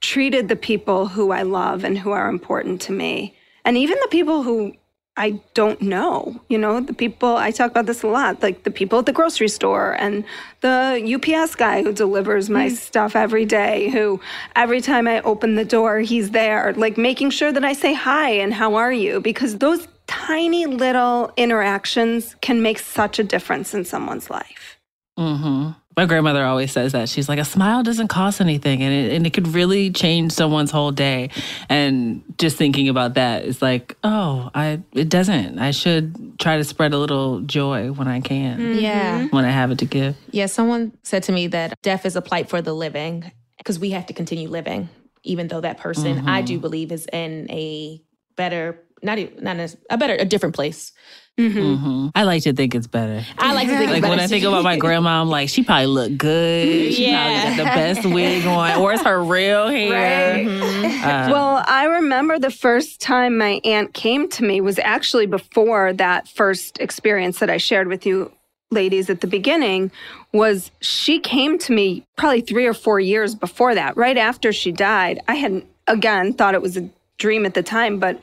treated the people who I love and who are important to me and even the people who I don't know, you know, the people, I talk about this a lot, like the people at the grocery store and the UPS guy who delivers my mm. stuff every day, who every time I open the door, he's there, like making sure that I say hi and how are you? Because those tiny little interactions can make such a difference in someone's life. Mm-hmm. My grandmother always says that. She's like, a smile doesn't cost anything and it, and it could really change someone's whole day. And just thinking about that is like, oh, I it doesn't. I should try to spread a little joy when I can. Mm-hmm. Yeah. When I have it to give. Yeah. Someone said to me that death is a plight for the living because we have to continue living, even though that person, mm-hmm. I do believe, is in a better, not, even not a, a better, a different place Mm-hmm. Mm-hmm. I like to think it's better. I like to think like when I think about my grandma, I'm like, she probably looked good. She yeah. probably got the best wig on, or it's her real hair. Right. Mm-hmm. Uh, well, I remember the first time my aunt came to me was actually before that first experience that I shared with you ladies at the beginning was she came to me probably 3 or 4 years before that right after she died i had again thought it was a dream at the time but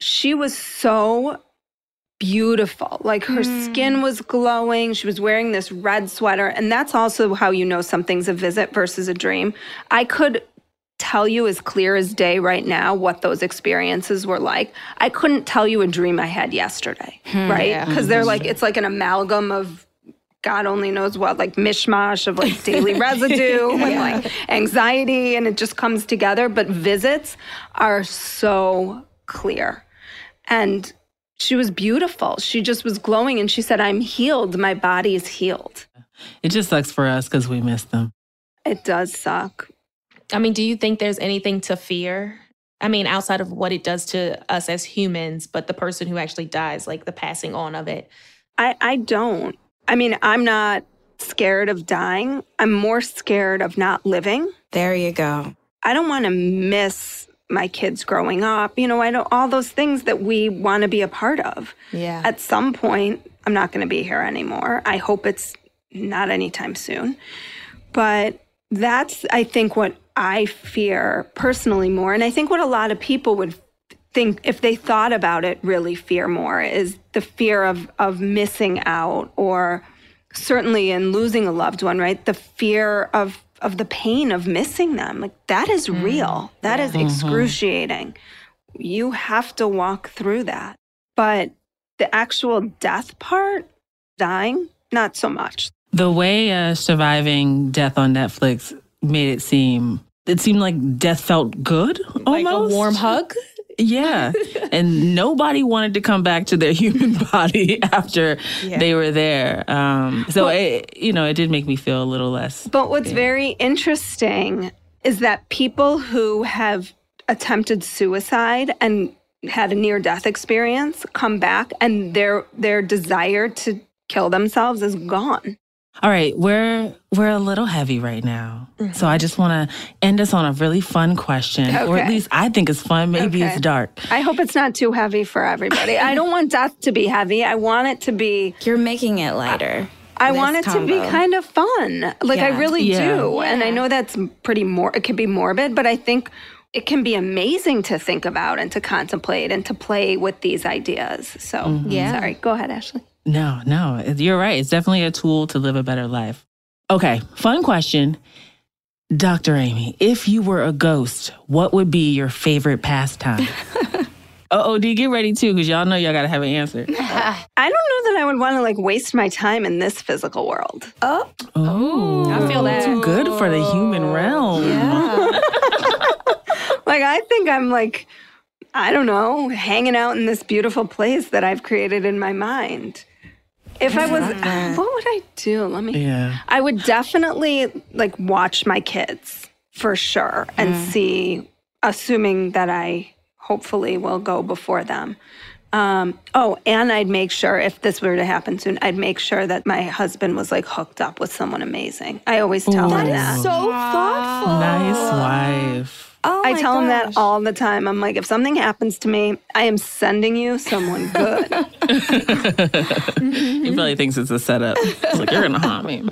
she was so beautiful. Like her mm. skin was glowing. She was wearing this red sweater. And that's also how you know something's a visit versus a dream. I could tell you as clear as day right now what those experiences were like. I couldn't tell you a dream I had yesterday, hmm, right? Because yeah. they're like, it's like an amalgam of God only knows what, like mishmash of like daily residue yeah. and like anxiety, and it just comes together. But visits are so clear. And she was beautiful. She just was glowing. And she said, I'm healed. My body is healed. It just sucks for us because we miss them. It does suck. I mean, do you think there's anything to fear? I mean, outside of what it does to us as humans, but the person who actually dies, like the passing on of it. I, I don't. I mean, I'm not scared of dying. I'm more scared of not living. There you go. I don't want to miss my kids growing up, you know, I know all those things that we want to be a part of. Yeah. At some point, I'm not going to be here anymore. I hope it's not anytime soon. But that's, I think, what I fear personally more. And I think what a lot of people would think, if they thought about it, really fear more is the fear of, of missing out or certainly in losing a loved one, right? The fear of of the pain of missing them. Like that is Mm. real. That is Mhm. excruciating. You have to walk through that. But the actual death part, dying, not so much. The way uh, surviving death on Netflix made it seem, it seemed like death felt good. Almost. Like a warm hug? Yeah. and nobody wanted to come back to their human body after Yeah. they were there. Um, so, it, you know, it did make me feel a little less. But what's very interesting is that people who have attempted suicide and had a near death experience come back and their their desire to kill themselves is gone. All right, we're we're a little heavy right now. So I just want to end us on a really fun question, or at least I think it's fun. Maybe Okay. it's dark. I hope it's not too heavy for everybody. I don't want death to be heavy. I want it to be You're making it lighter. I want it to be kind of fun. Like I really Yeah. do. And I know that's pretty more it can be morbid, but I think it can be amazing to think about and to contemplate and to play with these ideas. So, Mhm. Yeah. sorry. Go ahead, Ashley. No, no, you're right. It's definitely a tool to live a better life. Okay, fun question. Dr. Amy, if you were a ghost, what would be your favorite pastime? uh oh, D, get ready too, because y'all know y'all got to have an answer. I don't know that I would want to like waste my time in this physical world. Oh, Oh, I feel that. Too good for the human realm. like I think I'm like I don't know, hanging out in this beautiful place that I've created in my mind. If I was what would I do? Let me Yeah. I would definitely like watch my kids for sure and Mm. see assuming that I hopefully will go before them. Um, oh, and I'd make sure if this were to happen soon, I'd make sure that my husband was like hooked up with someone amazing. I always tell him that. so thoughtful. Nice wife. Oh I my tell him that all the time. I'm like, if something happens to me, I am sending you someone good. he probably thinks it's a setup. He's like, you're gonna haunt me.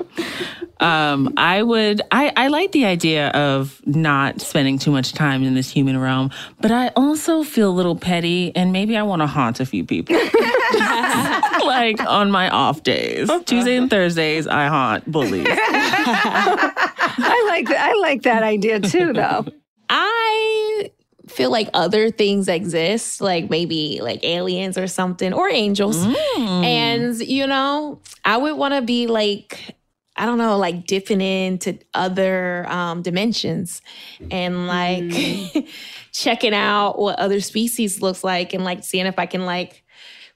Um, I would. I, I like the idea of not spending too much time in this human realm, but I also feel a little petty, and maybe I want to haunt a few people. like on my off days, Tuesday and Thursdays, I haunt bullies. I like that. I like that idea too, though. I feel like other things exist, like maybe like aliens or something, or angels. Mm. And, you know, I would want to be like, I don't know, like dipping into other um, dimensions and like checking out what other species looks like and like seeing if I can like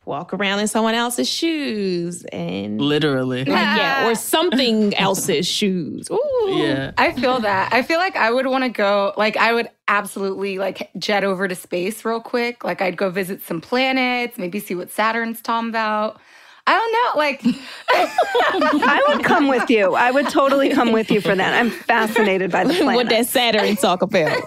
walk around in someone else's shoes and Literally. yeah, or something else's shoes. Ooh. Yeah. I feel that. I feel like I would want to go, like, I would absolutely like jet over to space real quick. Like, I'd go visit some planets, maybe see what Saturn's talking about. I don't know. Like, I would come with you. I would totally come with you for that. I'm fascinated by the planet. what that Saturn talk about.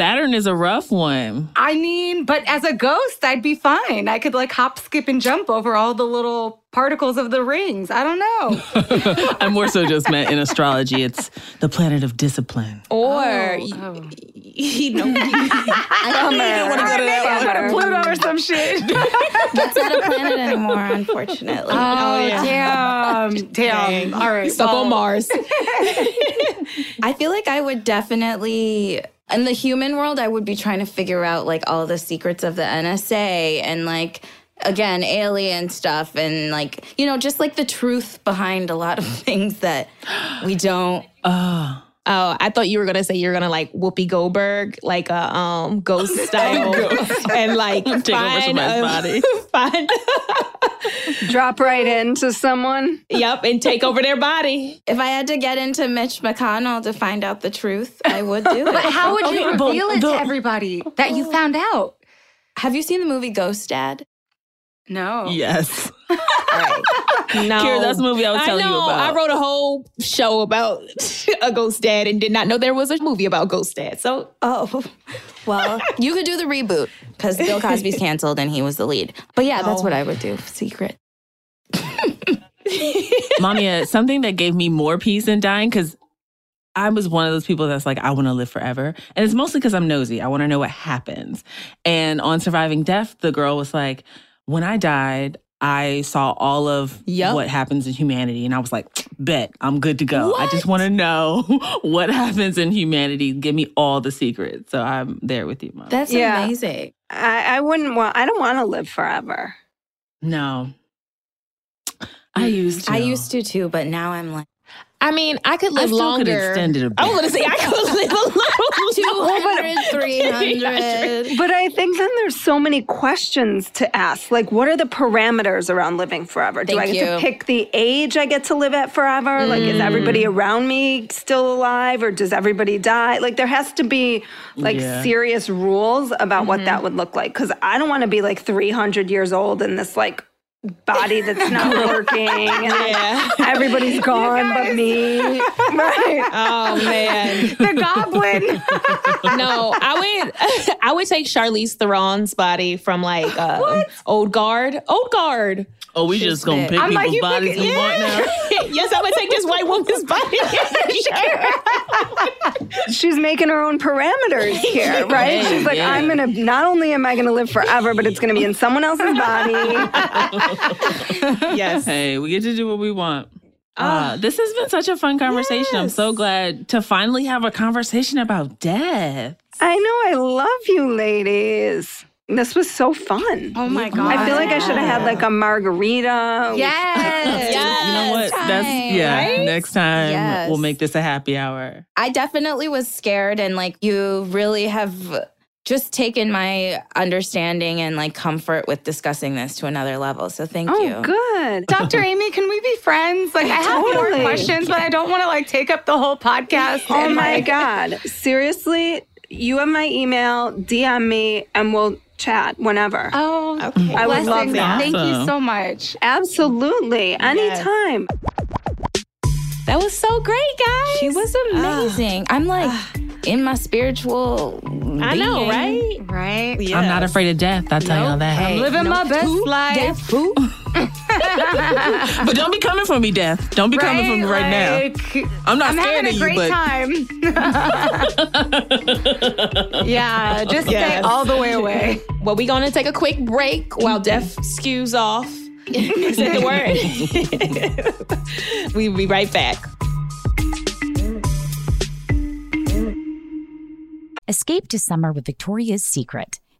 Saturn is a rough one. I mean, but as a ghost, I'd be fine. I could like hop, skip, and jump over all the little particles of the rings. I don't know. I'm more so just meant in astrology. It's the planet of discipline. Or oh, you, oh. you know, I don't wanna go to that one. Pluto or some shit. That's not a planet anymore, unfortunately. Oh, oh damn. Damn. All right. stuck well, on Mars. I feel like I would definitely in the human world I would be trying to figure out like all the secrets of the NSA and like again alien stuff and like you know just like the truth behind a lot of things that we don't Oh. Oh, I thought you were gonna say you're gonna like Whoopi Goldberg, like a um ghost style, and like Take over find somebody's a- body. find, Drop right into someone. yep, and take over their body. if I had to get into Mitch McConnell to find out the truth I would do it. But how would you Okay, but reveal it to everybody that you found out? Have you seen the movie Ghost Dad? No. Yes. Right. No, Kira, that's the movie I was telling you know. about. I wrote a whole show about a ghost dad and did not know there was a movie about ghost dad. So Oh, well, you could do the reboot because Bill Cosby's canceled and he was the lead. But yeah, that's Oh. what I would do. Secret. Mamiya, uh, something that gave me more peace in dying, because I was one of those people that's like, I want to live forever. And it's mostly because I'm nosy. I want to know what happens. And on Surviving Death, the girl was like, when I died, I saw all of Yep. what happens in humanity. And I was like, bet I'm good to go. What? I just want to know what happens in humanity. Give me all the secrets. So I'm there with you, mom. That's yeah. amazing. I, I wouldn't want. I don't want to live forever. No. I used to. I used to too, but now I'm like, I mean, I could live I longer. Could extend it a bit. I was going to say I could live a little 200, 300. But I think then there's so many questions to ask. Like, what are the parameters around living forever? Thank Do I get you. to pick the age I get to live at forever? Mm. Like, is everybody mm. around me still alive or does everybody die? Like, there has to be like yeah. serious rules about mm-hmm. what that would look like. Cause I don't want to be like 300 years old in this like body that's not working. Yeah. everybody's gone but me. Right. Oh man. The goblin. No i would i would take charlize theron's body from like uh, old guard. Old guard Oh, we She's just gonna pick I'm people's like, bodies pick, we yeah. want now. yes, I'm gonna take this white woman's body. She's making her own parameters here, right? Yeah, She's like, yeah. I'm gonna. Not only am I gonna live forever, but it's gonna be in someone else's body. yes. Hey, we get to do what we want. Uh, this has been such a fun conversation. Yes. I'm so glad to finally have a conversation about death. I know. I love you, ladies. This was so fun. Oh, oh my god! I feel like I should have had like a margarita. Yes, yes. You know what? That's yeah. Right? Next time yes. we'll make this a happy hour. I definitely was scared, and like you really have just taken my understanding and like comfort with discussing this to another level. So thank oh, you. Oh, good. Dr. Amy, can we be friends? Like I have totally. more questions, but I don't want to like take up the whole podcast. Oh my god. Seriously, you have my email, DM me and we'll chat whenever. Oh, okay. I would love that. Thank you so much. Absolutely. Anytime. That was so great, guys. She was amazing. Uh, I'm like uh, in my spiritual. Being. I know, right? Right. Yes. I'm not afraid of death. I'll tell you that. Hey, I'm living my best life. Death, who? but don't be coming for me, Death. Don't be right? coming for me right like, now. I'm not I'm scared of you, but time. yeah, just yes. stay all the way away. Well, we're gonna take a quick break while Def skews off. Say the word. we'll be right back. Escape to summer with Victoria's Secret.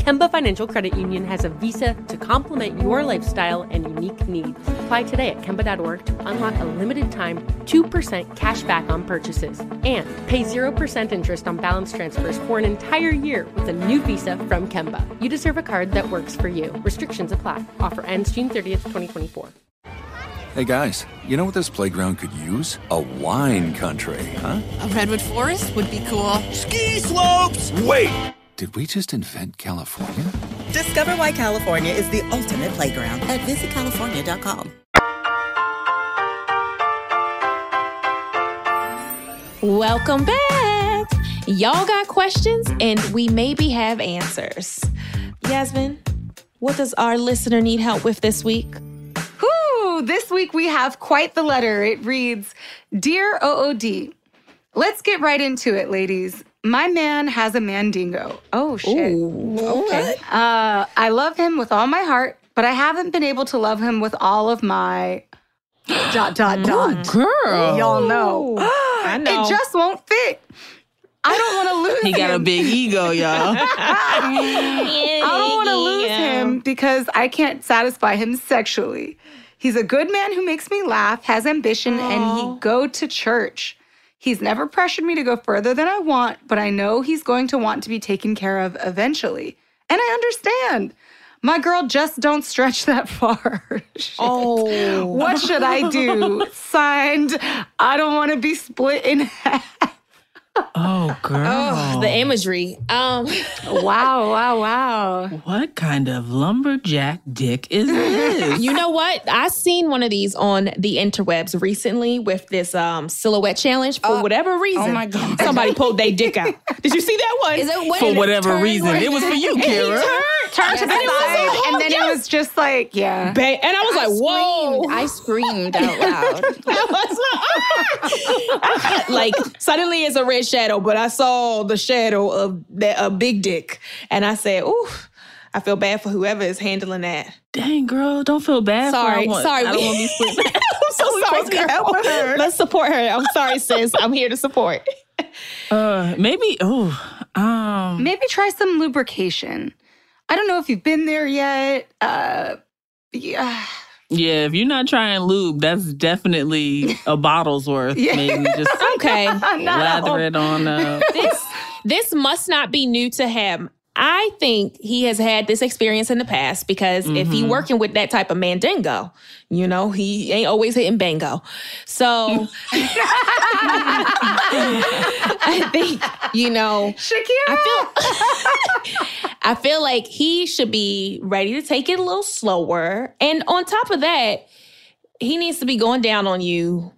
Kemba Financial Credit Union has a visa to complement your lifestyle and unique needs. Apply today at Kemba.org to unlock a limited time 2% cash back on purchases and pay 0% interest on balance transfers for an entire year with a new visa from Kemba. You deserve a card that works for you. Restrictions apply. Offer ends June 30th, 2024. Hey guys, you know what this playground could use? A wine country, huh? A redwood forest would be cool. Ski slopes! Wait! Did we just invent California? Discover why California is the ultimate playground at visitcalifornia.com. Welcome back. Y'all got questions, and we maybe have answers. Yasmin, what does our listener need help with this week? Whew, this week we have quite the letter. It reads Dear OOD, let's get right into it, ladies. My man has a mandingo. Oh, shit. okay. Uh, I love him with all my heart, but I haven't been able to love him with all of my dot, dot, dot. girl. Y'all know. I know. It just won't fit. I don't want to lose him. He got a big ego, y'all. I don't want to lose him because I can't satisfy him sexually. He's a good man who makes me laugh, has ambition, and he go to church. He's never pressured me to go further than I want, but I know he's going to want to be taken care of eventually. And I understand. My girl just don't stretch that far. Oh. what should I do? Signed, I don't want to be split in half. Oh, girl. Oh, the imagery. Um, wow, wow, wow. What kind of lumberjack dick is this? you know what? I seen one of these on the interwebs recently with this um, silhouette challenge for whatever reason. Oh my God. Somebody pulled their dick out. Did you see that one? Is it when For whatever turned reason. It was for you, And he Kara. turned, Turned to the and it was side, a whole- and then yes. it was just like, yeah. Ba- and I was like, whoa. I screamed out loud. I was like, ah! like suddenly it's a red shadow, but I saw the shadow of that a big dick, and I said, "Ooh, I feel bad for whoever is handling that." Dang, girl, don't feel bad. Sorry, for I want, sorry, I don't want to be split. I'm so sorry, supposed to help girl. her. Let's support her. I'm sorry, sis. I'm here to support. Uh, maybe. Oh, um, Maybe try some lubrication. I don't know if you've been there yet. Uh, yeah. Yeah. If you're not trying lube, that's definitely a bottle's worth. Yeah. Maybe just Okay, lather it on. Uh, this this must not be new to him. I think he has had this experience in the past because if he mm-hmm. working with that type of mandingo, you know, he ain't always hitting bango. So I think, you know, Shakira. I feel I feel like he should be ready to take it a little slower. And on top of that, he needs to be going down on you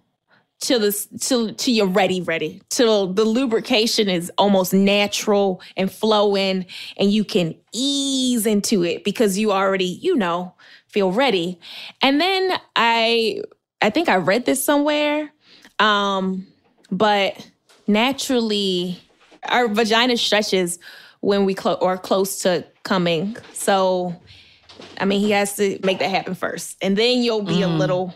till this till till you're ready, ready. Till the lubrication is almost natural and flowing and you can ease into it because you already, you know, feel ready. And then I I think I read this somewhere. Um, but naturally our vagina stretches when we clo- are close to coming. So I mean, he has to make that happen first. And then you'll be a little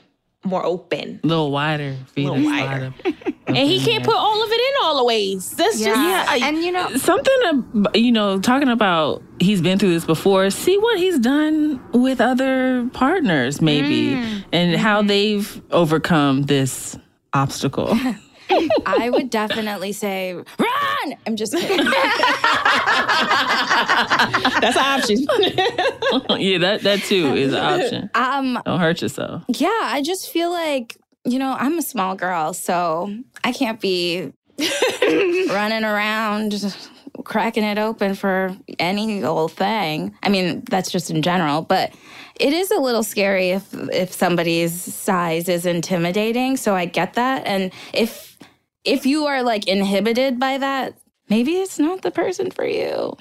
more open. a little wider. Feet Little wider. wider. And he can't put all of it in all the ways. That's just I- and you know, Something, you know, talking about he's been through this before. See what he's done with other partners, maybe, Mm. and how Mm-hmm. they've overcome this obstacle. I would definitely say, run! I'm just kidding. that's an option. yeah, that that too is an option. Um, Don't hurt yourself. yeah, I just feel like, you know, I'm a small girl, so I can't be running around cracking it open for any old thing. I mean, that's just in general, but it is a little scary if if somebody's size is intimidating, so I get that. And if if you are like inhibited by that, maybe it's not the person for you.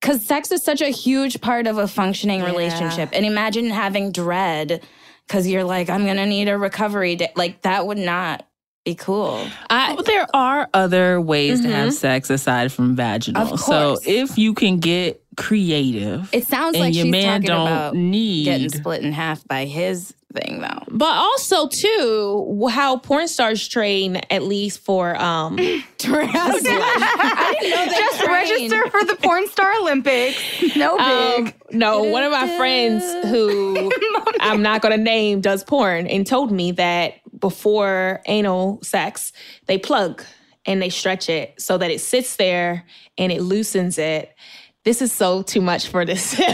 Cuz sex is such a huge part of a functioning relationship. And imagine having dread cuz you're like I'm going to need a recovery day. Like that would not be cool. I, there are other ways to Mhm. have sex aside from vaginal. So if you can get creative, It sounds like your man don't need getting split in half by his thing though. but also too, how porn stars train at least for um I didn't know they just trained. register for the Porn Star Olympics. No big. Um, no, one of my friends who I'm not going to name does porn and told me that before anal sex, they plug and they stretch it so that it sits there and it loosens it. This is so too much for this. No,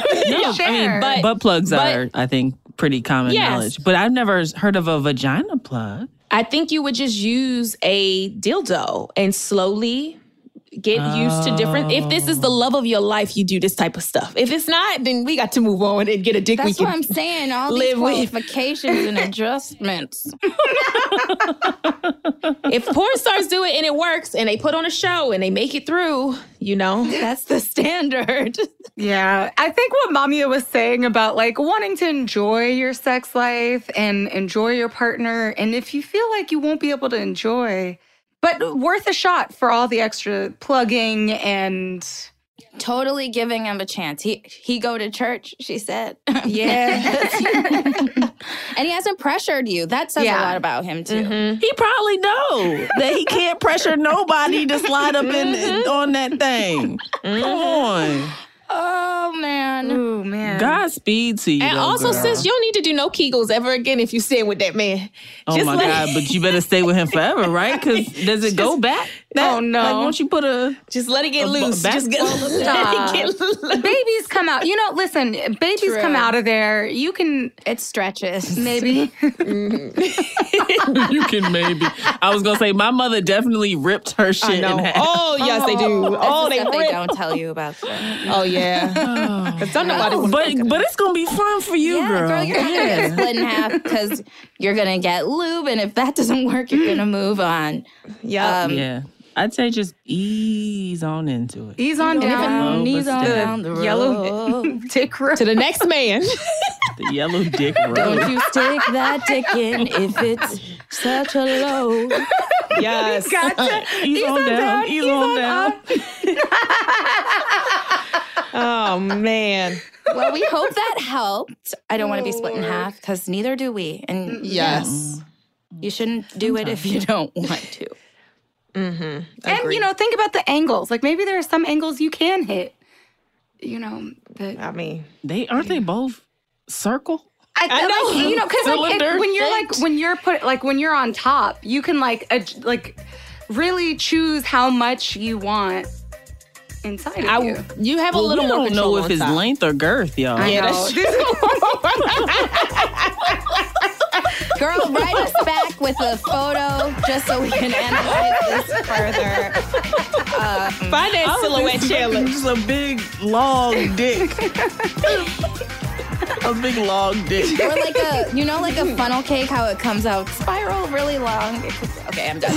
I mean, But- butt plugs but- are, I think, pretty common Yes. knowledge. But I've never heard of a vagina plug. I think you would just use a dildo and slowly get used to different. If this is the oh. love of your life, you do this type of stuff. If it's not, then we got to move on and get a dick. That's we what can I'm saying. All these live with. qualifications and adjustments. if porn stars do it and it works, and they put on a show and they make it through, you know, that's the standard. Yeah. I think what Mamia was saying about like wanting to enjoy your sex life and enjoy your partner. And if you feel like you won't be able to enjoy, but worth a shot for all the extra plugging and totally giving him a chance. He he go to church, she said. Yeah. and he hasn't pressured you. That says Yeah. a lot about him too. Mm-hmm. He probably know that he can't pressure nobody to slide up in, in- on that thing. Come mm-hmm. on. Oh man. Oh man. Godspeed to you. And though, also, girl. sis, you don't need to do no Kegels ever again if you stay with that man. Oh Just my let- God! But you better stay with him forever, right? Because does it go back? That, Oh, no. Like once you put a just let it get a loose. back- Just get, Stop. get loose. babies come out. You know, listen, babies True. come out of there. You can It stretches. maybe. you can maybe. I was gonna say my mother definitely ripped her shit I in know. half. Oh, yes, they do. Oh, they they don't tell you about. Oh, yeah. Because don't but but it's gonna be fun for you, yeah, girl. girl, you're not gonna get split in half because you're gonna get lube, and if that doesn't work, you're gonna move on. Yeah. Um, yeah. I'd say just ease on into it. Ease on And down. it knees on down the road. Yellow dick road. to the next man. The yellow dick road. Don't you stick that dick in if it's such a load. yes. Got to Ease on down. Ease on down. Oh, man. Well, we hope that helped. I don't want to be split in half because neither do we. And Yes. you shouldn't do it if you don't want to. Mm-hmm. And you know, think about the angles. Like maybe there are some angles you can hit. You know, that I mean, They aren't they both circle? I, I know. like, you know, because like it- when you're like when you're put like when you're on top, you can like ad- like really choose how much you want inside of I, you. you have a Well, little we more don't control know if on it's top. length or girth, y'all. I Yeah, know. that's Girl, write us back with a photo just so we can analyze this further. Um, Find that silhouette expecting challenge. Just a big long dick. a big long dick. or like a, you know, like a funnel cake, how it comes out spiral really long. It Okay, I'm done.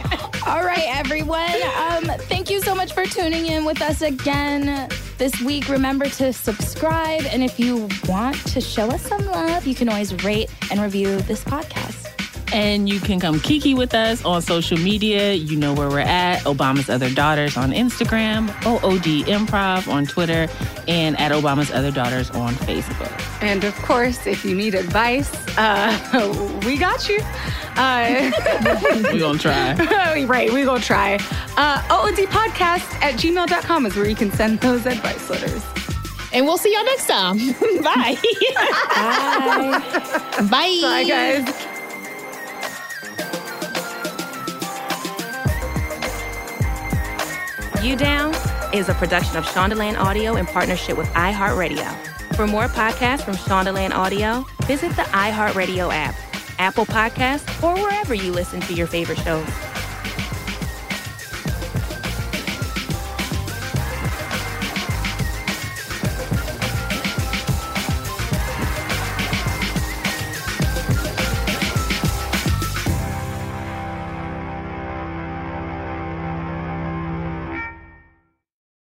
All right, everyone. Um, thank you so much for tuning in with us again this week. Remember to subscribe. And if you want to show us some love, you can always rate and review this podcast. And you can come kiki with us on social media. You know where we're at. Obama's Other Daughters on Instagram, OOD Improv on Twitter, and at Obama's Other Daughters on Facebook. And of course, if you need advice, uh, we got you. Uh, We're going to try. right, we're gonna try. Uh, OOD podcast at gmail.com is where you can send those advice letters. And we'll see y'all next time. Bye. Bye. Bye. Bye, guys. You Down is a production of Shondaland Audio in partnership with iHeartRadio. For more podcasts from Shondaland Audio, visit the iHeartRadio app, Apple Podcasts, or wherever you listen to your favorite shows.